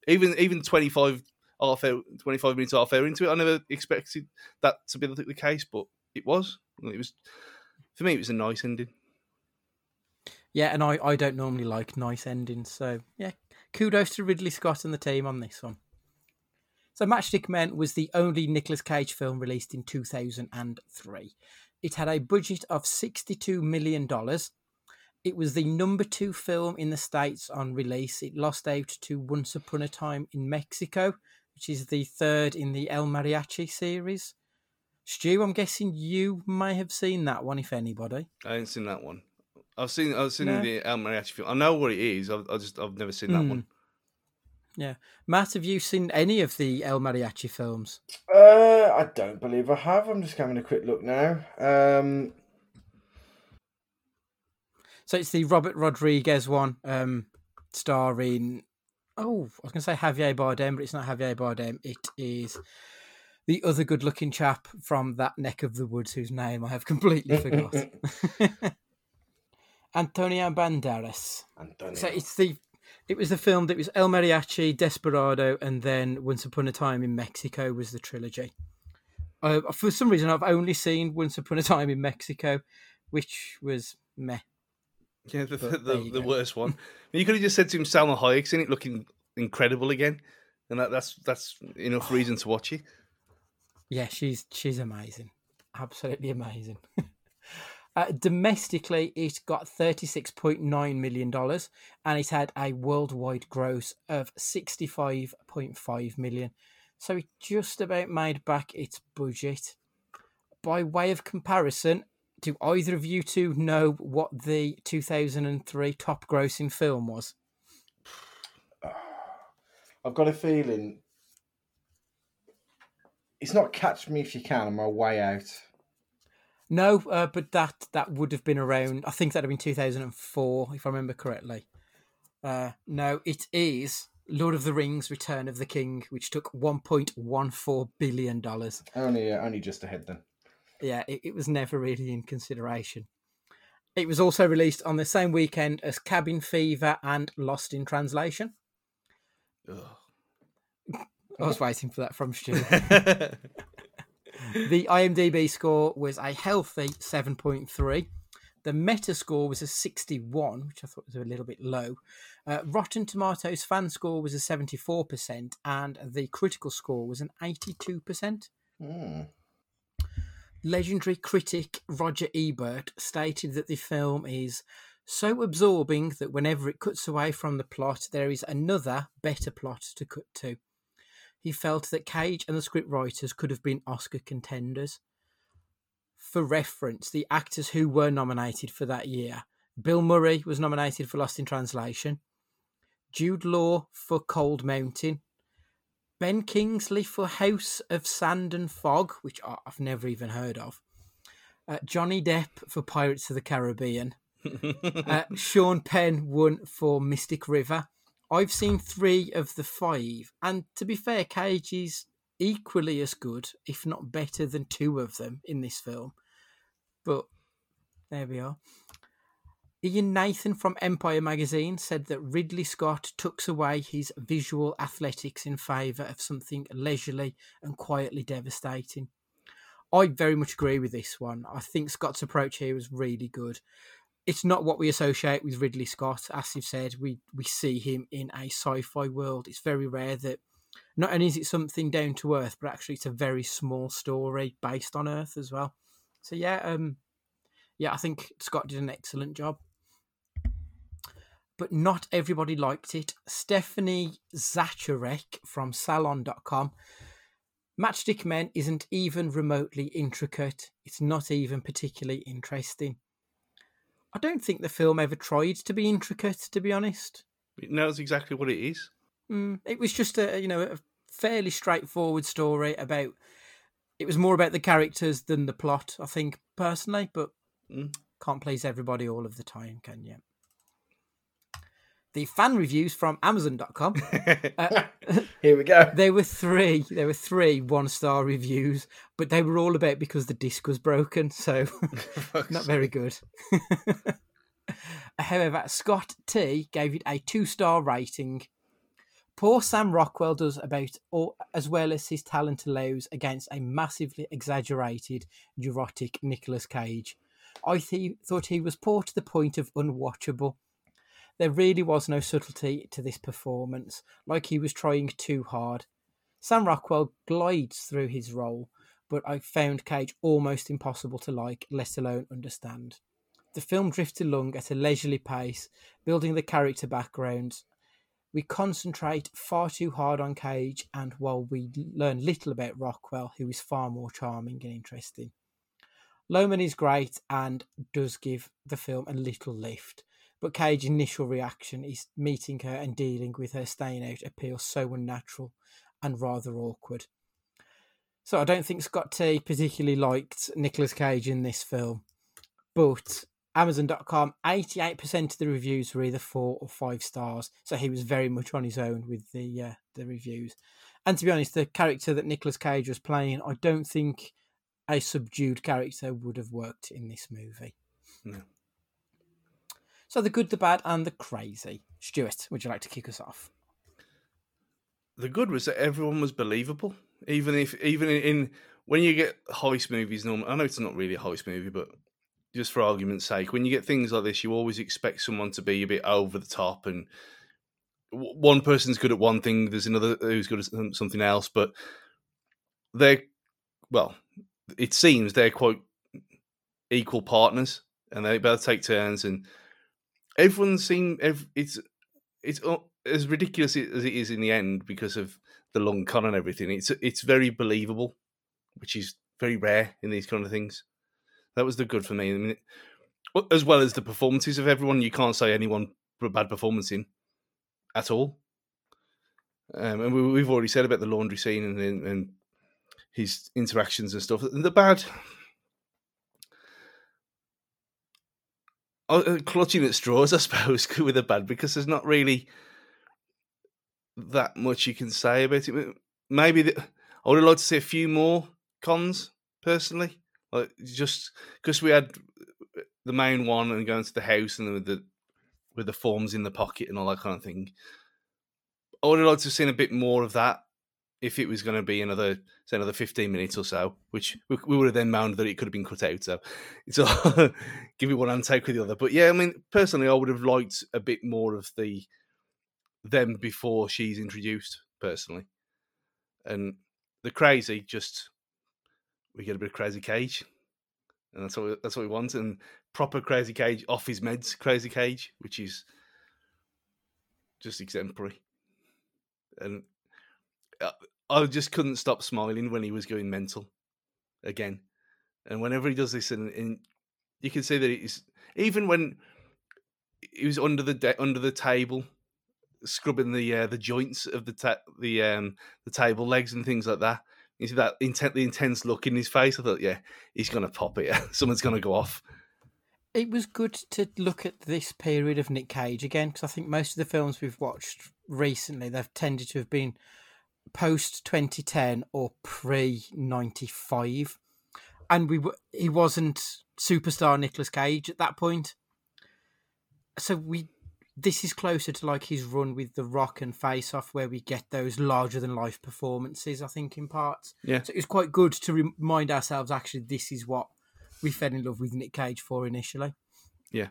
even even twenty five half hour, twenty five minutes half hour into it, I never expected that to be the, the case, but it was. It was for me. It was a nice ending. Yeah, and I, I don't normally like nice endings, so yeah, kudos to Ridley Scott and the team on this one. So Matchstick Men was the only Nicolas Cage film released in 2003. It had a budget of $62 million. It was the number two film in the States on release. It lost out to Once Upon a Time in Mexico, which is the third in the El Mariachi series. Stu, I'm guessing you may have seen that one, if anybody. I ain't seen that one. I've seen I've seen No. the El Mariachi film. I know what it is. I've, I just I've never seen that Mm. one. Yeah. Matt, have you seen any of the El Mariachi films? Uh, I don't believe I have. I'm just having a quick look now. Um, So it's the Robert Rodriguez one, um, starring. Oh, I was going to say Javier Bardem, but it's not Javier Bardem. It is the other good-looking chap from that neck of the woods, whose name I have completely forgot. Antonio Banderas. Antonio. So it's the. It was the film that was El Mariachi, Desperado, and then Once Upon a Time in Mexico was the trilogy. Uh, for some reason, I've only seen Once Upon a Time in Mexico, which was meh. Yeah, the the, the, you the go. worst one. You could have just said to him, Salma Hayek's in it, looking incredible again, and that, that's that's enough reason to watch it. Yeah, she's she's amazing, absolutely amazing. uh, domestically, it got thirty six point nine million dollars, and it had a worldwide gross of 65.5 million. So it just about made back its budget. By way of comparison, do either of you two know what the two thousand and three top grossing film was? I've got a feeling it's not Catch Me If You Can. I'm my way out. No, uh, but that that would have been around. I think that'd have been two thousand and four, if I remember correctly. Uh, no, it is Lord of the Rings: Return of the King, which took one point one four billion dollars. Only, uh, only just ahead then. Yeah, it, it was never really in consideration. It was also released on the same weekend as Cabin Fever and Lost in Translation. Ugh. I was waiting for that from Stu. the IMDb score was a healthy 7.3. The Metascore was a 61, which I thought was a little bit low. Uh, Rotten Tomatoes fan score was a 74%, and the critical score was an 82%. Hmm. Legendary critic Roger Ebert stated that the film is so absorbing that whenever it cuts away from the plot, there is another, better plot to cut to. He felt that Cage and the scriptwriters could have been Oscar contenders. For reference, the actors who were nominated for that year Bill Murray was nominated for Lost in Translation, Jude Law for Cold Mountain, Ben Kingsley for House of Sand and Fog, which I've never even heard of, uh, Johnny Depp for Pirates of the Caribbean, uh, Sean Penn won for Mystic River. I've seen three of the five, and to be fair, Cage is equally as good, if not better, than two of them in this film. But there we are. Ian Nathan from Empire magazine said that Ridley Scott tucks away his visual athletics in favour of something leisurely and quietly devastating. I very much agree with this one. I think Scott's approach here was really good. It's not what we associate with Ridley Scott. As you've said, we, we see him in a sci fi world. It's very rare that not only is it something down to earth, but actually it's a very small story based on Earth as well. So yeah, um, yeah, I think Scott did an excellent job. But not everybody liked it. Stephanie Zacharek from Salon.com. Matchstick Men isn't even remotely intricate. It's not even particularly interesting. I don't think the film ever tried to be intricate, to be honest. It knows exactly what it is. Mm, it was just a you know a fairly straightforward story about. It was more about the characters than the plot, I think personally, but Mm. can't please everybody all of the time, can you? The fan reviews from Amazon.com. uh, Here we go. There were three. There were three one-star reviews, but they were all about because the disc was broken, so not very good. However, Scott T gave it a two-star rating. Poor Sam Rockwell does about all, as well as his talent allows against a massively exaggerated, neurotic Nicolas Cage. I th- thought he was poor to the point of unwatchable. There really was no subtlety to this performance, like he was trying too hard. Sam Rockwell glides through his role, but I found Cage almost impossible to like, let alone understand. The film drifts along at a leisurely pace, building the character backgrounds. We concentrate far too hard on Cage, and while we learn little about Rockwell, who is far more charming and interesting. Lohman is great and does give the film a little lift, but Cage's initial reaction is meeting her and dealing with her staying out appeals so unnatural and rather awkward. So I don't think Scott T particularly liked Nicolas Cage in this film, but Amazon.com, 88% of the reviews were either four or five stars, so he was very much on his own with the uh, the reviews. And to be honest, the character that Nicolas Cage was playing, I don't think a subdued character would have worked in this movie. No. So the good, the bad, and the crazy. Stuart, would you like to kick us off? The good was that everyone was believable, even if even in, when you get heist movies. Normal, I know it's not really a heist movie, but just for argument's sake, when you get things like this, you always expect someone to be a bit over the top, and one person's good at one thing, there's another who's good at something else, but they're well, it seems they're quite equal partners, and they both take turns, and everyone seem ev- it's it's as ridiculous as it is in the end because of the long con and everything. It's it's very believable, which is very rare in these kind of things. That was the good for me. I mean, as well as the performances of everyone, you can't say anyone bad performance in at all. Um, and we, we've already said about the laundry scene and, and, his interactions and stuff. The bad, Oh, uh, clutching at straws, I suppose, with a bad because there's not really that much you can say about it. Maybe the, I would have liked to see a few more cons personally, like just because we had uh, the main one and going to the house and with the with the forms in the pocket and all that kind of thing. I would have liked to have seen a bit more of that if it was going to be another say another 15 minutes or so, which we, we would have then moaned that it could have been cut out. So it's all give it one and take with the other. But yeah, I mean, personally, I would have liked a bit more of the them before she's introduced. Personally, and the crazy just we get a bit of crazy cage, and that's what we, that's what we want. And proper crazy cage off his meds, crazy cage, which is just exemplary. And uh, I- just couldn't stop smiling when he was going mental again. And whenever he does this, and, and you can see that he's even when he was under the de- under the table scrubbing the uh, the joints of the ta- the um the table legs and things like that. You see that intently intense look in his face. I thought, yeah, he's gonna pop it. Someone's gonna go off. It was good to look at this period of Nick Cage again because I think most of the films we've watched recently they've tended to have been post 2010 or pre 95 and we were he wasn't superstar Nicolas Cage at that point so we this is closer to like his run with The Rock and Face Off, where we get those larger than life performances. I think in parts, Yeah. So it's quite good to remind ourselves actually this is what we fell in love with Nick Cage for initially. Yeah.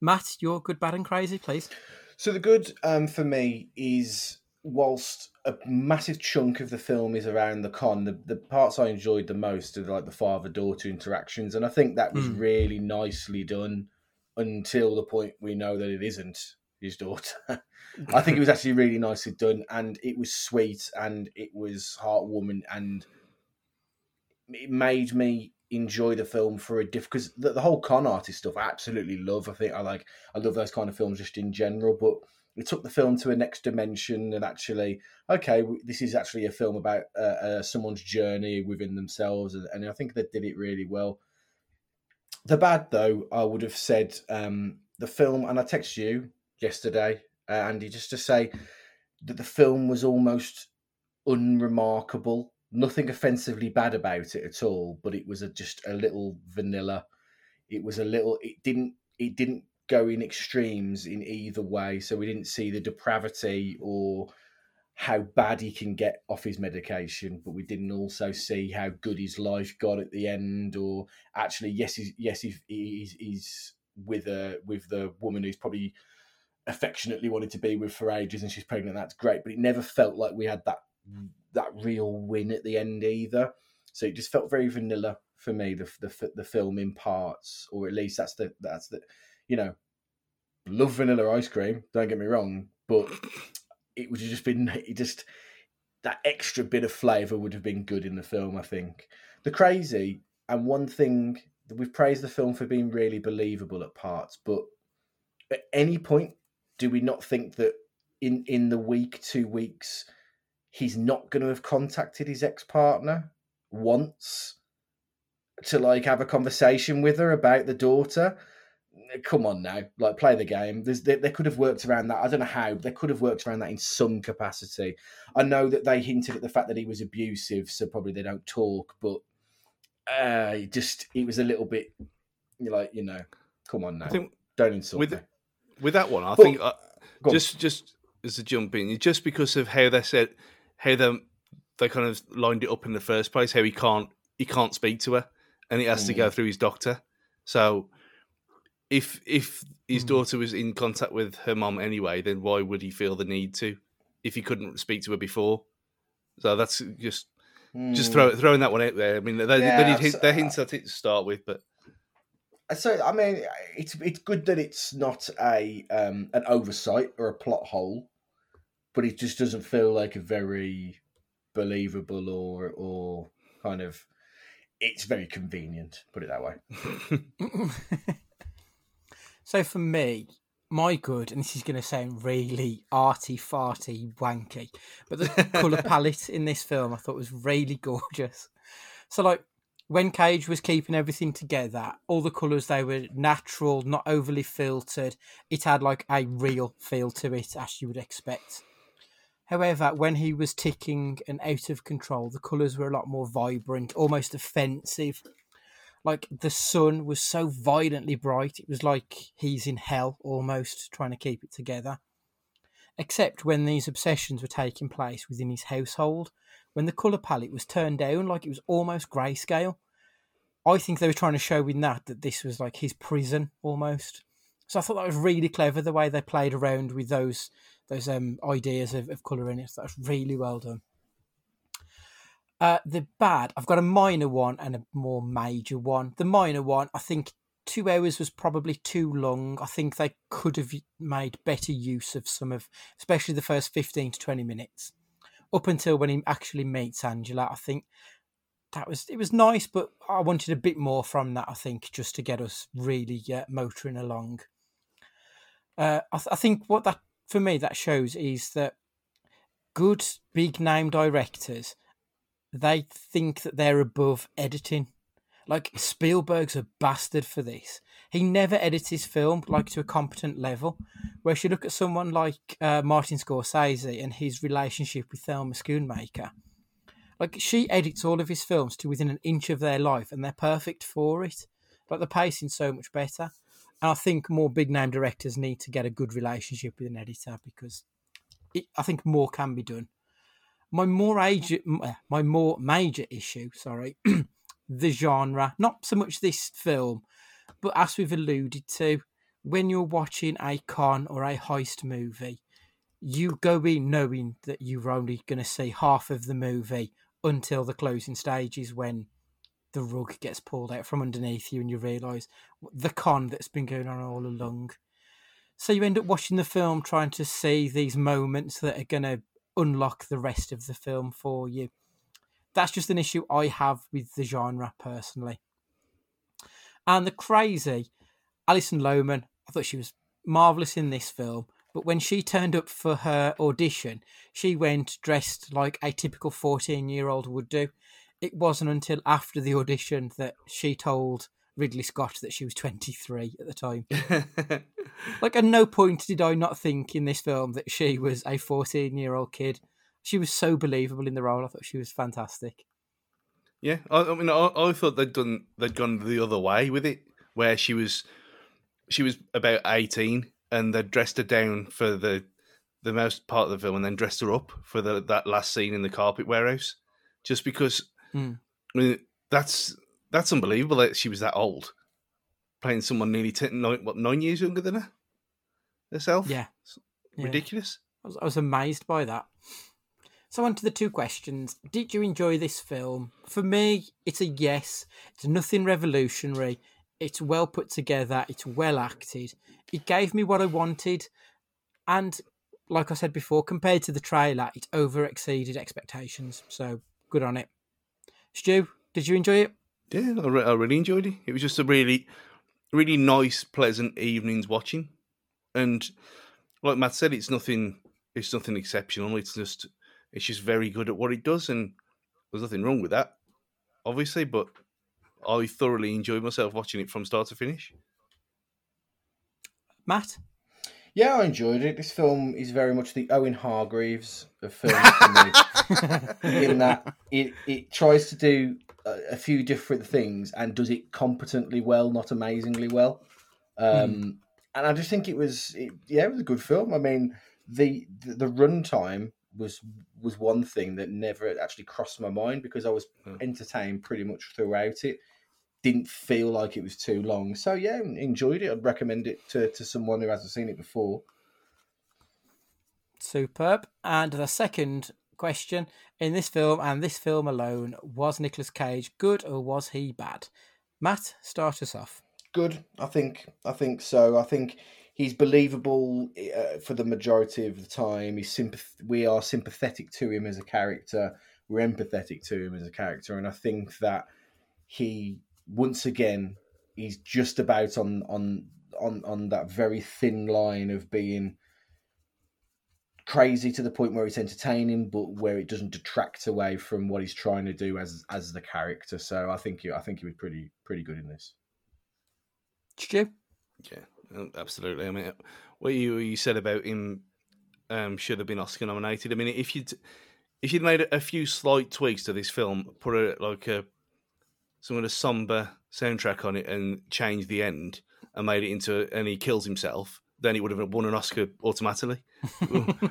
Matt, your good, bad, and crazy, please. So the good um, for me is whilst a massive chunk of the film is around the con, the, the parts I enjoyed the most are like the father daughter interactions, and I think that was Mm. really nicely done until the point we know that it isn't his daughter. I think it was actually really nicely done, and it was sweet, and it was heartwarming, and it made me enjoy the film for a diff because the, the whole con artist stuff I absolutely love. I think I like I love those kind of films just in general, but it took the film to a next dimension and actually okay this is actually a film about uh, uh, someone's journey within themselves and, and i think they did it really well. The bad though i would have said um, the film and i texted you yesterday uh, andy just to say that the film was almost unremarkable. Nothing offensively bad about it at all but it was a, just a little vanilla. It was a little it didn't it didn't go in extremes in either way. So we didn't see the depravity or how bad he can get off his medication but we didn't also see how good his life got at the end or actually yes he's yes he's, he's, he's with a with the woman who's probably affectionately wanted to be with for ages and she's pregnant that's great. But it never felt like we had that that real win at the end either. So it just felt very vanilla for me the the, the film in parts or at least that's the that's the you know love vanilla ice cream don't get me wrong but it would have just been it just that extra bit of flavor would have been good in the film i think. The crazy and one thing we've praised the film for being really believable at parts but at any point do we not think that in in the week two weeks he's not going to have contacted his ex-partner once to like have a conversation with her about the daughter come on now like play the game There's, they, they could have worked around that i don't know how they could have worked around that in some capacity i know that they hinted at the fact that he was abusive so probably they don't talk but uh it just it was a little bit like you know come on now I think don't insult with me with that one, I But- think uh, go on. just just as a jump in, just because of how they said how they they kind of lined it up in the first place, how he can't he can't speak to her, and he has to go Mm. through his doctor. So if if his Mm. daughter was in contact with her mom anyway, then why would he feel the need to if he couldn't speak to her before? So that's just just Mm. throw, throwing that one out there. I mean, they, Yeah, they did hint, so- they hinted at it to start with, but So I mean, it's it's good that it's not a um, an oversight or a plot hole, but it just doesn't feel like a very believable or or kind of. It's very convenient. Put it that way. So for me, my good, and this is going to sound really arty, farty, wanky, but the colour palette in this film I thought was really gorgeous. So like when Cage was keeping everything together, all the colours they were natural, not overly filtered. It had like a real feel to it, as you would expect. However, when he was ticking and out of control, the colours were a lot more vibrant, almost offensive like the sun was so violently bright it was like he's in hell almost trying to keep it together. Except when these obsessions were taking place within his household when the colour palette was turned down like it was almost grayscale. I think they were trying to show in that that this was like his prison almost. So i thought that was really clever the way they played around with those those um ideas of, of colour in it. That was really well done uh, the bad, I've got a minor one and a more major one. The minor one, I think two hours was probably too long. I think they could have made better use of some of, especially the first 15 to 20 minutes. Up until when he actually meets Angela, I think that was, it was nice, but I wanted a bit more from that, I think, just to get us really uh, motoring along. Uh, I, th- I think what that for me that shows is that good big name directors they think that they're above editing. Like Spielberg's a bastard for this. He never edits his film like to a competent level. Whereas you look at someone like uh, Martin Scorsese and his relationship with Thelma Schoonmaker, like she edits all of his films to within an inch of their life, and they're perfect for it. Like the pacing's so much better. And I think more big name directors need to get a good relationship with an editor because it, I think more can be done. My more age, uh, my more major issue, sorry, the genre, not so much this film, but as we've alluded to, when you're watching a con or a heist movie, you go in knowing that you're only going to see half of the movie until the closing stages when the rug gets pulled out from underneath you and you realise the con that's been going on all along. So you end up watching the film trying to see these moments that are going to unlock the rest of the film for you. That's just an issue I have with the genre personally. And the crazy Alison Lohman, I thought she was marvelous in this film. But when she turned up for her audition, she went dressed like a typical 14 year old would do. It wasn't until after the audition that she told Ridley Scott that she was 23 at the time. like, at no point did I not think in this film that she was a 14 year old kid. She was so believable in the role. I thought she was fantastic. Yeah, I, I mean, I, I, thought they'd done they'd gone the other way with it, where she was she was about 18 and they dressed her down for the the most part of the film and then dressed her up for the that last scene in the carpet warehouse just because mm. I mean that's that's unbelievable that she was that old playing someone nearly 10, nine, what nine years younger than her herself yeah ridiculous yeah. I, was, I was amazed by that so on to the two questions did you enjoy this film for me it's a yes it's nothing revolutionary it's well put together. It's well acted. It gave me what I wanted, and like I said before, compared to the trailer, it over exceeded expectations. So good on it. Stu, did you enjoy it? Yeah, I, re- I really enjoyed it. It was just a really, really nice, pleasant evenings watching, and like Matt said, it's nothing. It's nothing exceptional. It's just, it's just very good at what it does, and there's nothing wrong with that, obviously. But I thoroughly enjoyed myself watching it from start to finish. Matt? Yeah, I enjoyed it. This film is very much the Owen Hargreaves of films for me. in that it, it tries to do a, few different things and does it competently well, not amazingly well. Um, mm. And I just think it was, it, yeah, it was a good film. I mean, the the, the runtime was was one thing that never actually crossed my mind because I was mm. entertained pretty much throughout it didn't feel like it was too long. So yeah, enjoyed it. I'd recommend it to, to someone who hasn't seen it before. Superb. And the second question in this film and this film alone was Nicolas Cage good or was he bad? Matt, start us off. Good. I think. I think so. I think he's believable uh, for the majority of the time. He's sympath- We are sympathetic to him as a character. We're empathetic to him as a character, and I think that he once again he's just about on on on on that very thin line of being crazy to the point where it's entertaining, but where it doesn't detract away from what he's trying to do as as the character. So I think I think he was pretty pretty good in this. Stu? Yeah, absolutely. I mean, what you you said about him um, should have been Oscar nominated. I mean, if you'd if you'd made a few slight tweaks to this film, put a like a some of the somber soundtrack on it and changed the end and made it into and he kills himself, then he would have won an Oscar automatically.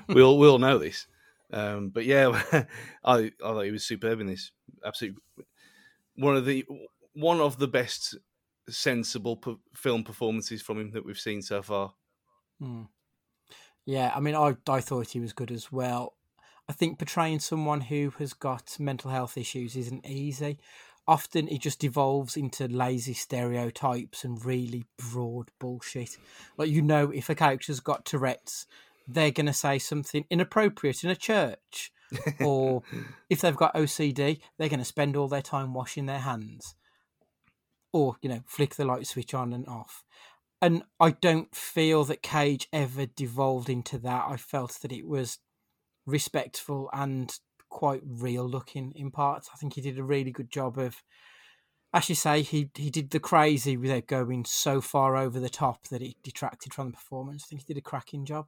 we all we all know this. Um, but yeah, I I thought he was superb in this. Absolutely, one of the one of the best sensible film performances from him that we've seen so far. Hmm. Yeah, I mean, I I thought he was good as well. I think portraying someone who has got mental health issues isn't easy often it just devolves into lazy stereotypes and really broad bullshit. Like you know, if a character's got Tourette's, they're gonna say something inappropriate in a church, or if they've got OCD, they're gonna spend all their time washing their hands, or you know, flick the light switch on and off. and I don't feel that Cage ever devolved into that. I felt that it was respectful and quite real looking in parts. I think he did a really good job of, as you say, he he did the crazy without going so far over the top that it detracted from the performance. I think he did a cracking job.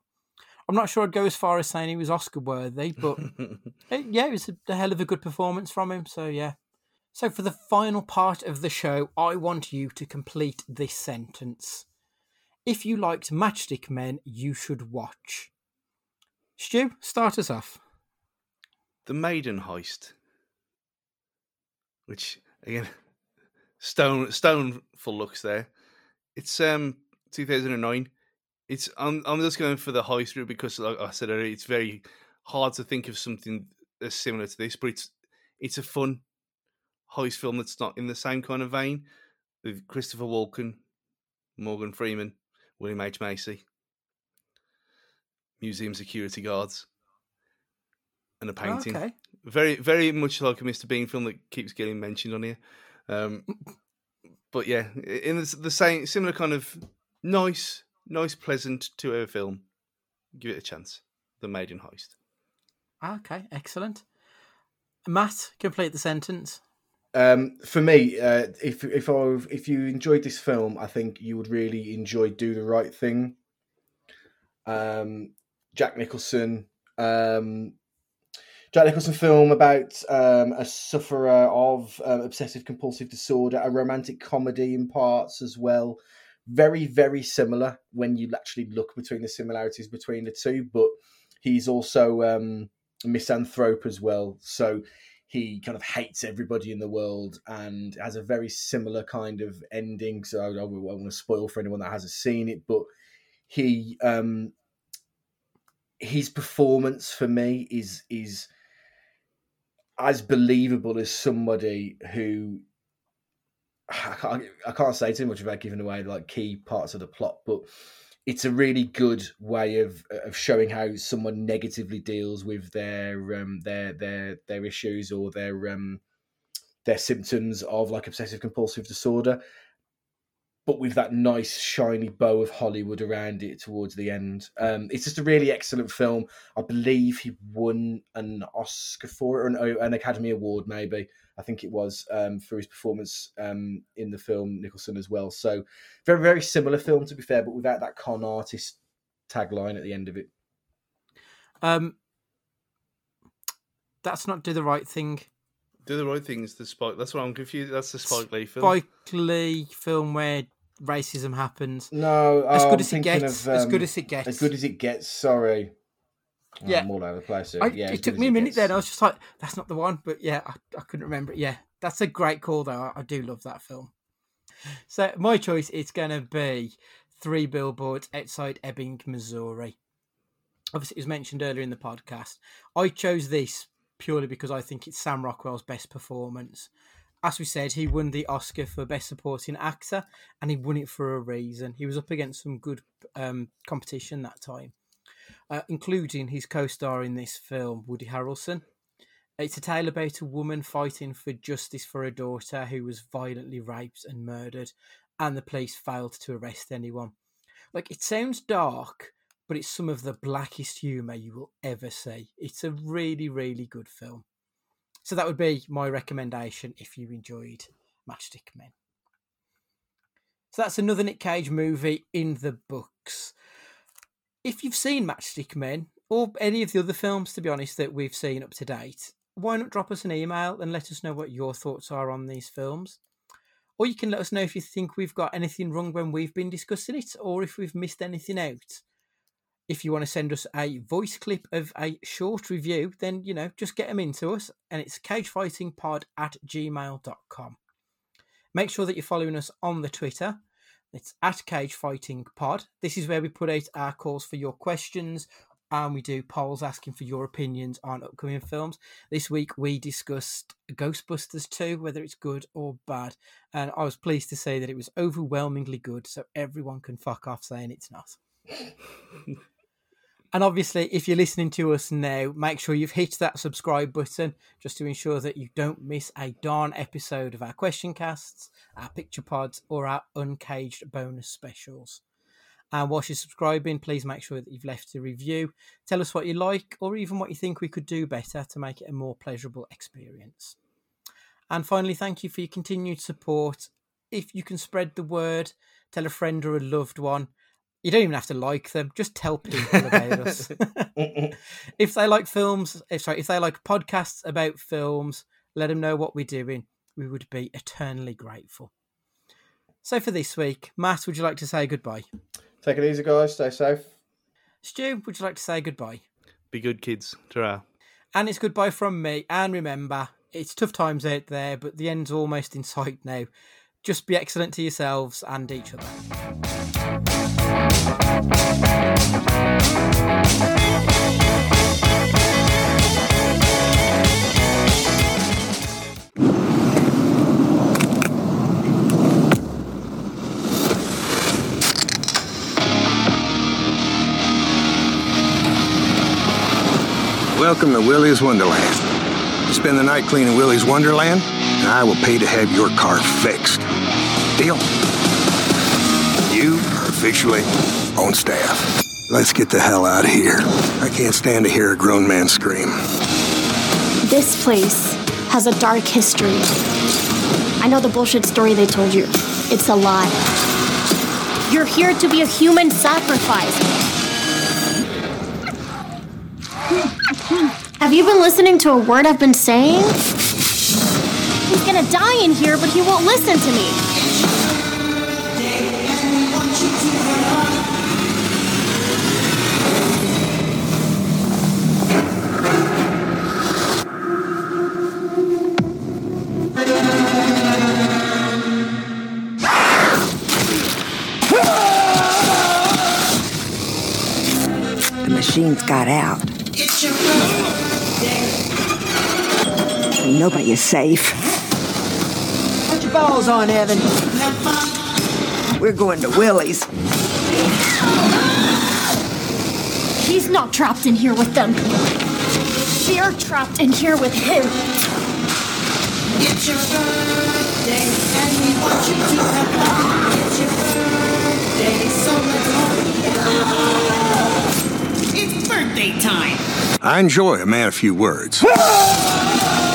I'm not sure I'd go as far as saying he was Oscar worthy, but eh, yeah, it was a, a hell of a good performance from him. So yeah. So for the final part of the show, I want you to complete this sentence. If you liked Matchstick Men, you should watch. Stu, start us off. The Maiden Heist, which again, stone stone full looks there. It's um 2009. It's I'm I'm just going for the heist route because, like I said earlier, it's very hard to think of something as similar to this. But it's it's a fun heist film that's not in the same kind of vein with Christopher Walken, Morgan Freeman, William H Macy, museum security guards, and a painting. Okay. Very, very much like a Mr. Bean film that keeps getting mentioned on here. Um, but yeah, in the, the same similar kind of nice, nice, pleasant to a film. Give it a chance. The Maiden Heist. Okay, excellent. Matt, complete the sentence. Um, for me, uh, if if I if you enjoyed this film, I think you would really enjoy Do the Right Thing. Um, Jack Nicholson, um, Jack Nicholson film about um, a sufferer of um, obsessive compulsive disorder, a romantic comedy in parts as well. Very very similar when you actually look between the similarities between the two, but he's also um, a misanthrope as well. So he kind of hates everybody in the world and has a very similar kind of ending. So I, I, don't want to spoil for anyone that hasn't seen it, but he um, his performance for me is is as believable as somebody who I can't, I can't say too much about giving away like key parts of the plot, but it's a really good way of of showing how someone negatively deals with their um, their their their issues or their um, their symptoms of like obsessive compulsive disorder, but with that nice shiny bow of Hollywood around it towards the end. Um, it's just a really excellent film. I believe he won an Oscar for it or an, an Academy Award, maybe. I think it was um, for his performance um, in the film Nicholson as well. So very very similar film to be fair, but without that con artist tagline at the end of it. Um, that's not do the right thing. Do the right things. is the Spike. That's what I'm confused. That's the Spike Lee film. Spike Lee film where racism happens. No, as oh, good I'm as it gets. of, as um, good as it gets. As good as it gets. Sorry. Oh, Yeah. I'm all over the place. here. I, yeah, it took as me a minute gets. then. I was just like, that's not the one. But yeah, I, I couldn't remember it. Yeah, that's a great call, though. I, I do love that film. So my choice is going to be Three Billboards Outside Ebbing, Missouri. Obviously, it was mentioned earlier in the podcast. I chose this purely because I think it's Sam Rockwell's best performance. As we said, he won the Oscar for Best Supporting Actor, and he won it for a reason. He was up against some good um, competition that time uh, including his co-star in this film, Woody Harrelson. It's a tale about a woman fighting for justice for her daughter who was violently raped and murdered, and the police failed to arrest anyone. Like, it sounds dark, but it's some of the blackest humour you will ever see. It's a really, really good film. So that would be my recommendation if you enjoyed Matchstick Men. So that's another Nick Cage movie in the books if you've seen Matchstick Men or any of the other films, to be honest, that we've seen up to date, why not drop us an email and let us know what your thoughts are on these films? Or you can let us know if you think we've got anything wrong when we've been discussing it, or if we've missed anything out. If you want to send us a voice clip of a short review, then, you know, just get them into us, and it's cagefightingpod at gmail.com. Make sure that you're following us on the Twitter. It's at cagefightingpod. This is where we put out our calls for your questions and we do polls asking for your opinions on upcoming films. This week we discussed Ghostbusters 2, whether it's good or bad. And I was pleased to say that it was overwhelmingly good, so everyone can fuck off saying it's not. And obviously, if you're listening to us now, make sure you've hit that subscribe button just to ensure that you don't miss a darn episode of our question casts, our picture pods, or our uncaged bonus specials. And whilst you're subscribing, please make sure that you've left a review. Tell us what you like, or even what you think we could do better to make it a more pleasurable experience. And finally, thank you for your continued support. If you can spread the word, tell a friend or a loved one. You don't even have to like them; just tell people about us. if they like films, if sorry, if they like podcasts about films, let them know what we're doing. We would be eternally grateful. So for this week, Matt, would you like to say goodbye? Take it easy, guys. Stay safe. Stu, would you like to say goodbye? Be good, kids. ta And it's goodbye from me. And remember, it's tough times out there, but the end's almost in sight now. Just be excellent to yourselves and each other. Welcome to Willie's Wonderland. Spend the night cleaning Willie's Wonderland, and I will pay to have your car fixed. Deal? You officially on staff. Let's get the hell out of here. I can't stand to hear a grown man scream. This place has a dark history. I know the bullshit story they told you. It's a lie. You're here to be a human sacrifice. Have you been listening to a word I've been saying? He's gonna die in here, but he won't listen to me. The machines got out. Nobody is safe. Put your balls on, Evan. We're going to Willie's. He's not trapped in here with them. They're trapped in here with him. It's your birthday, and we want you to have fun. It's your birthday, so let's party birthday time. I enjoy a man of few words.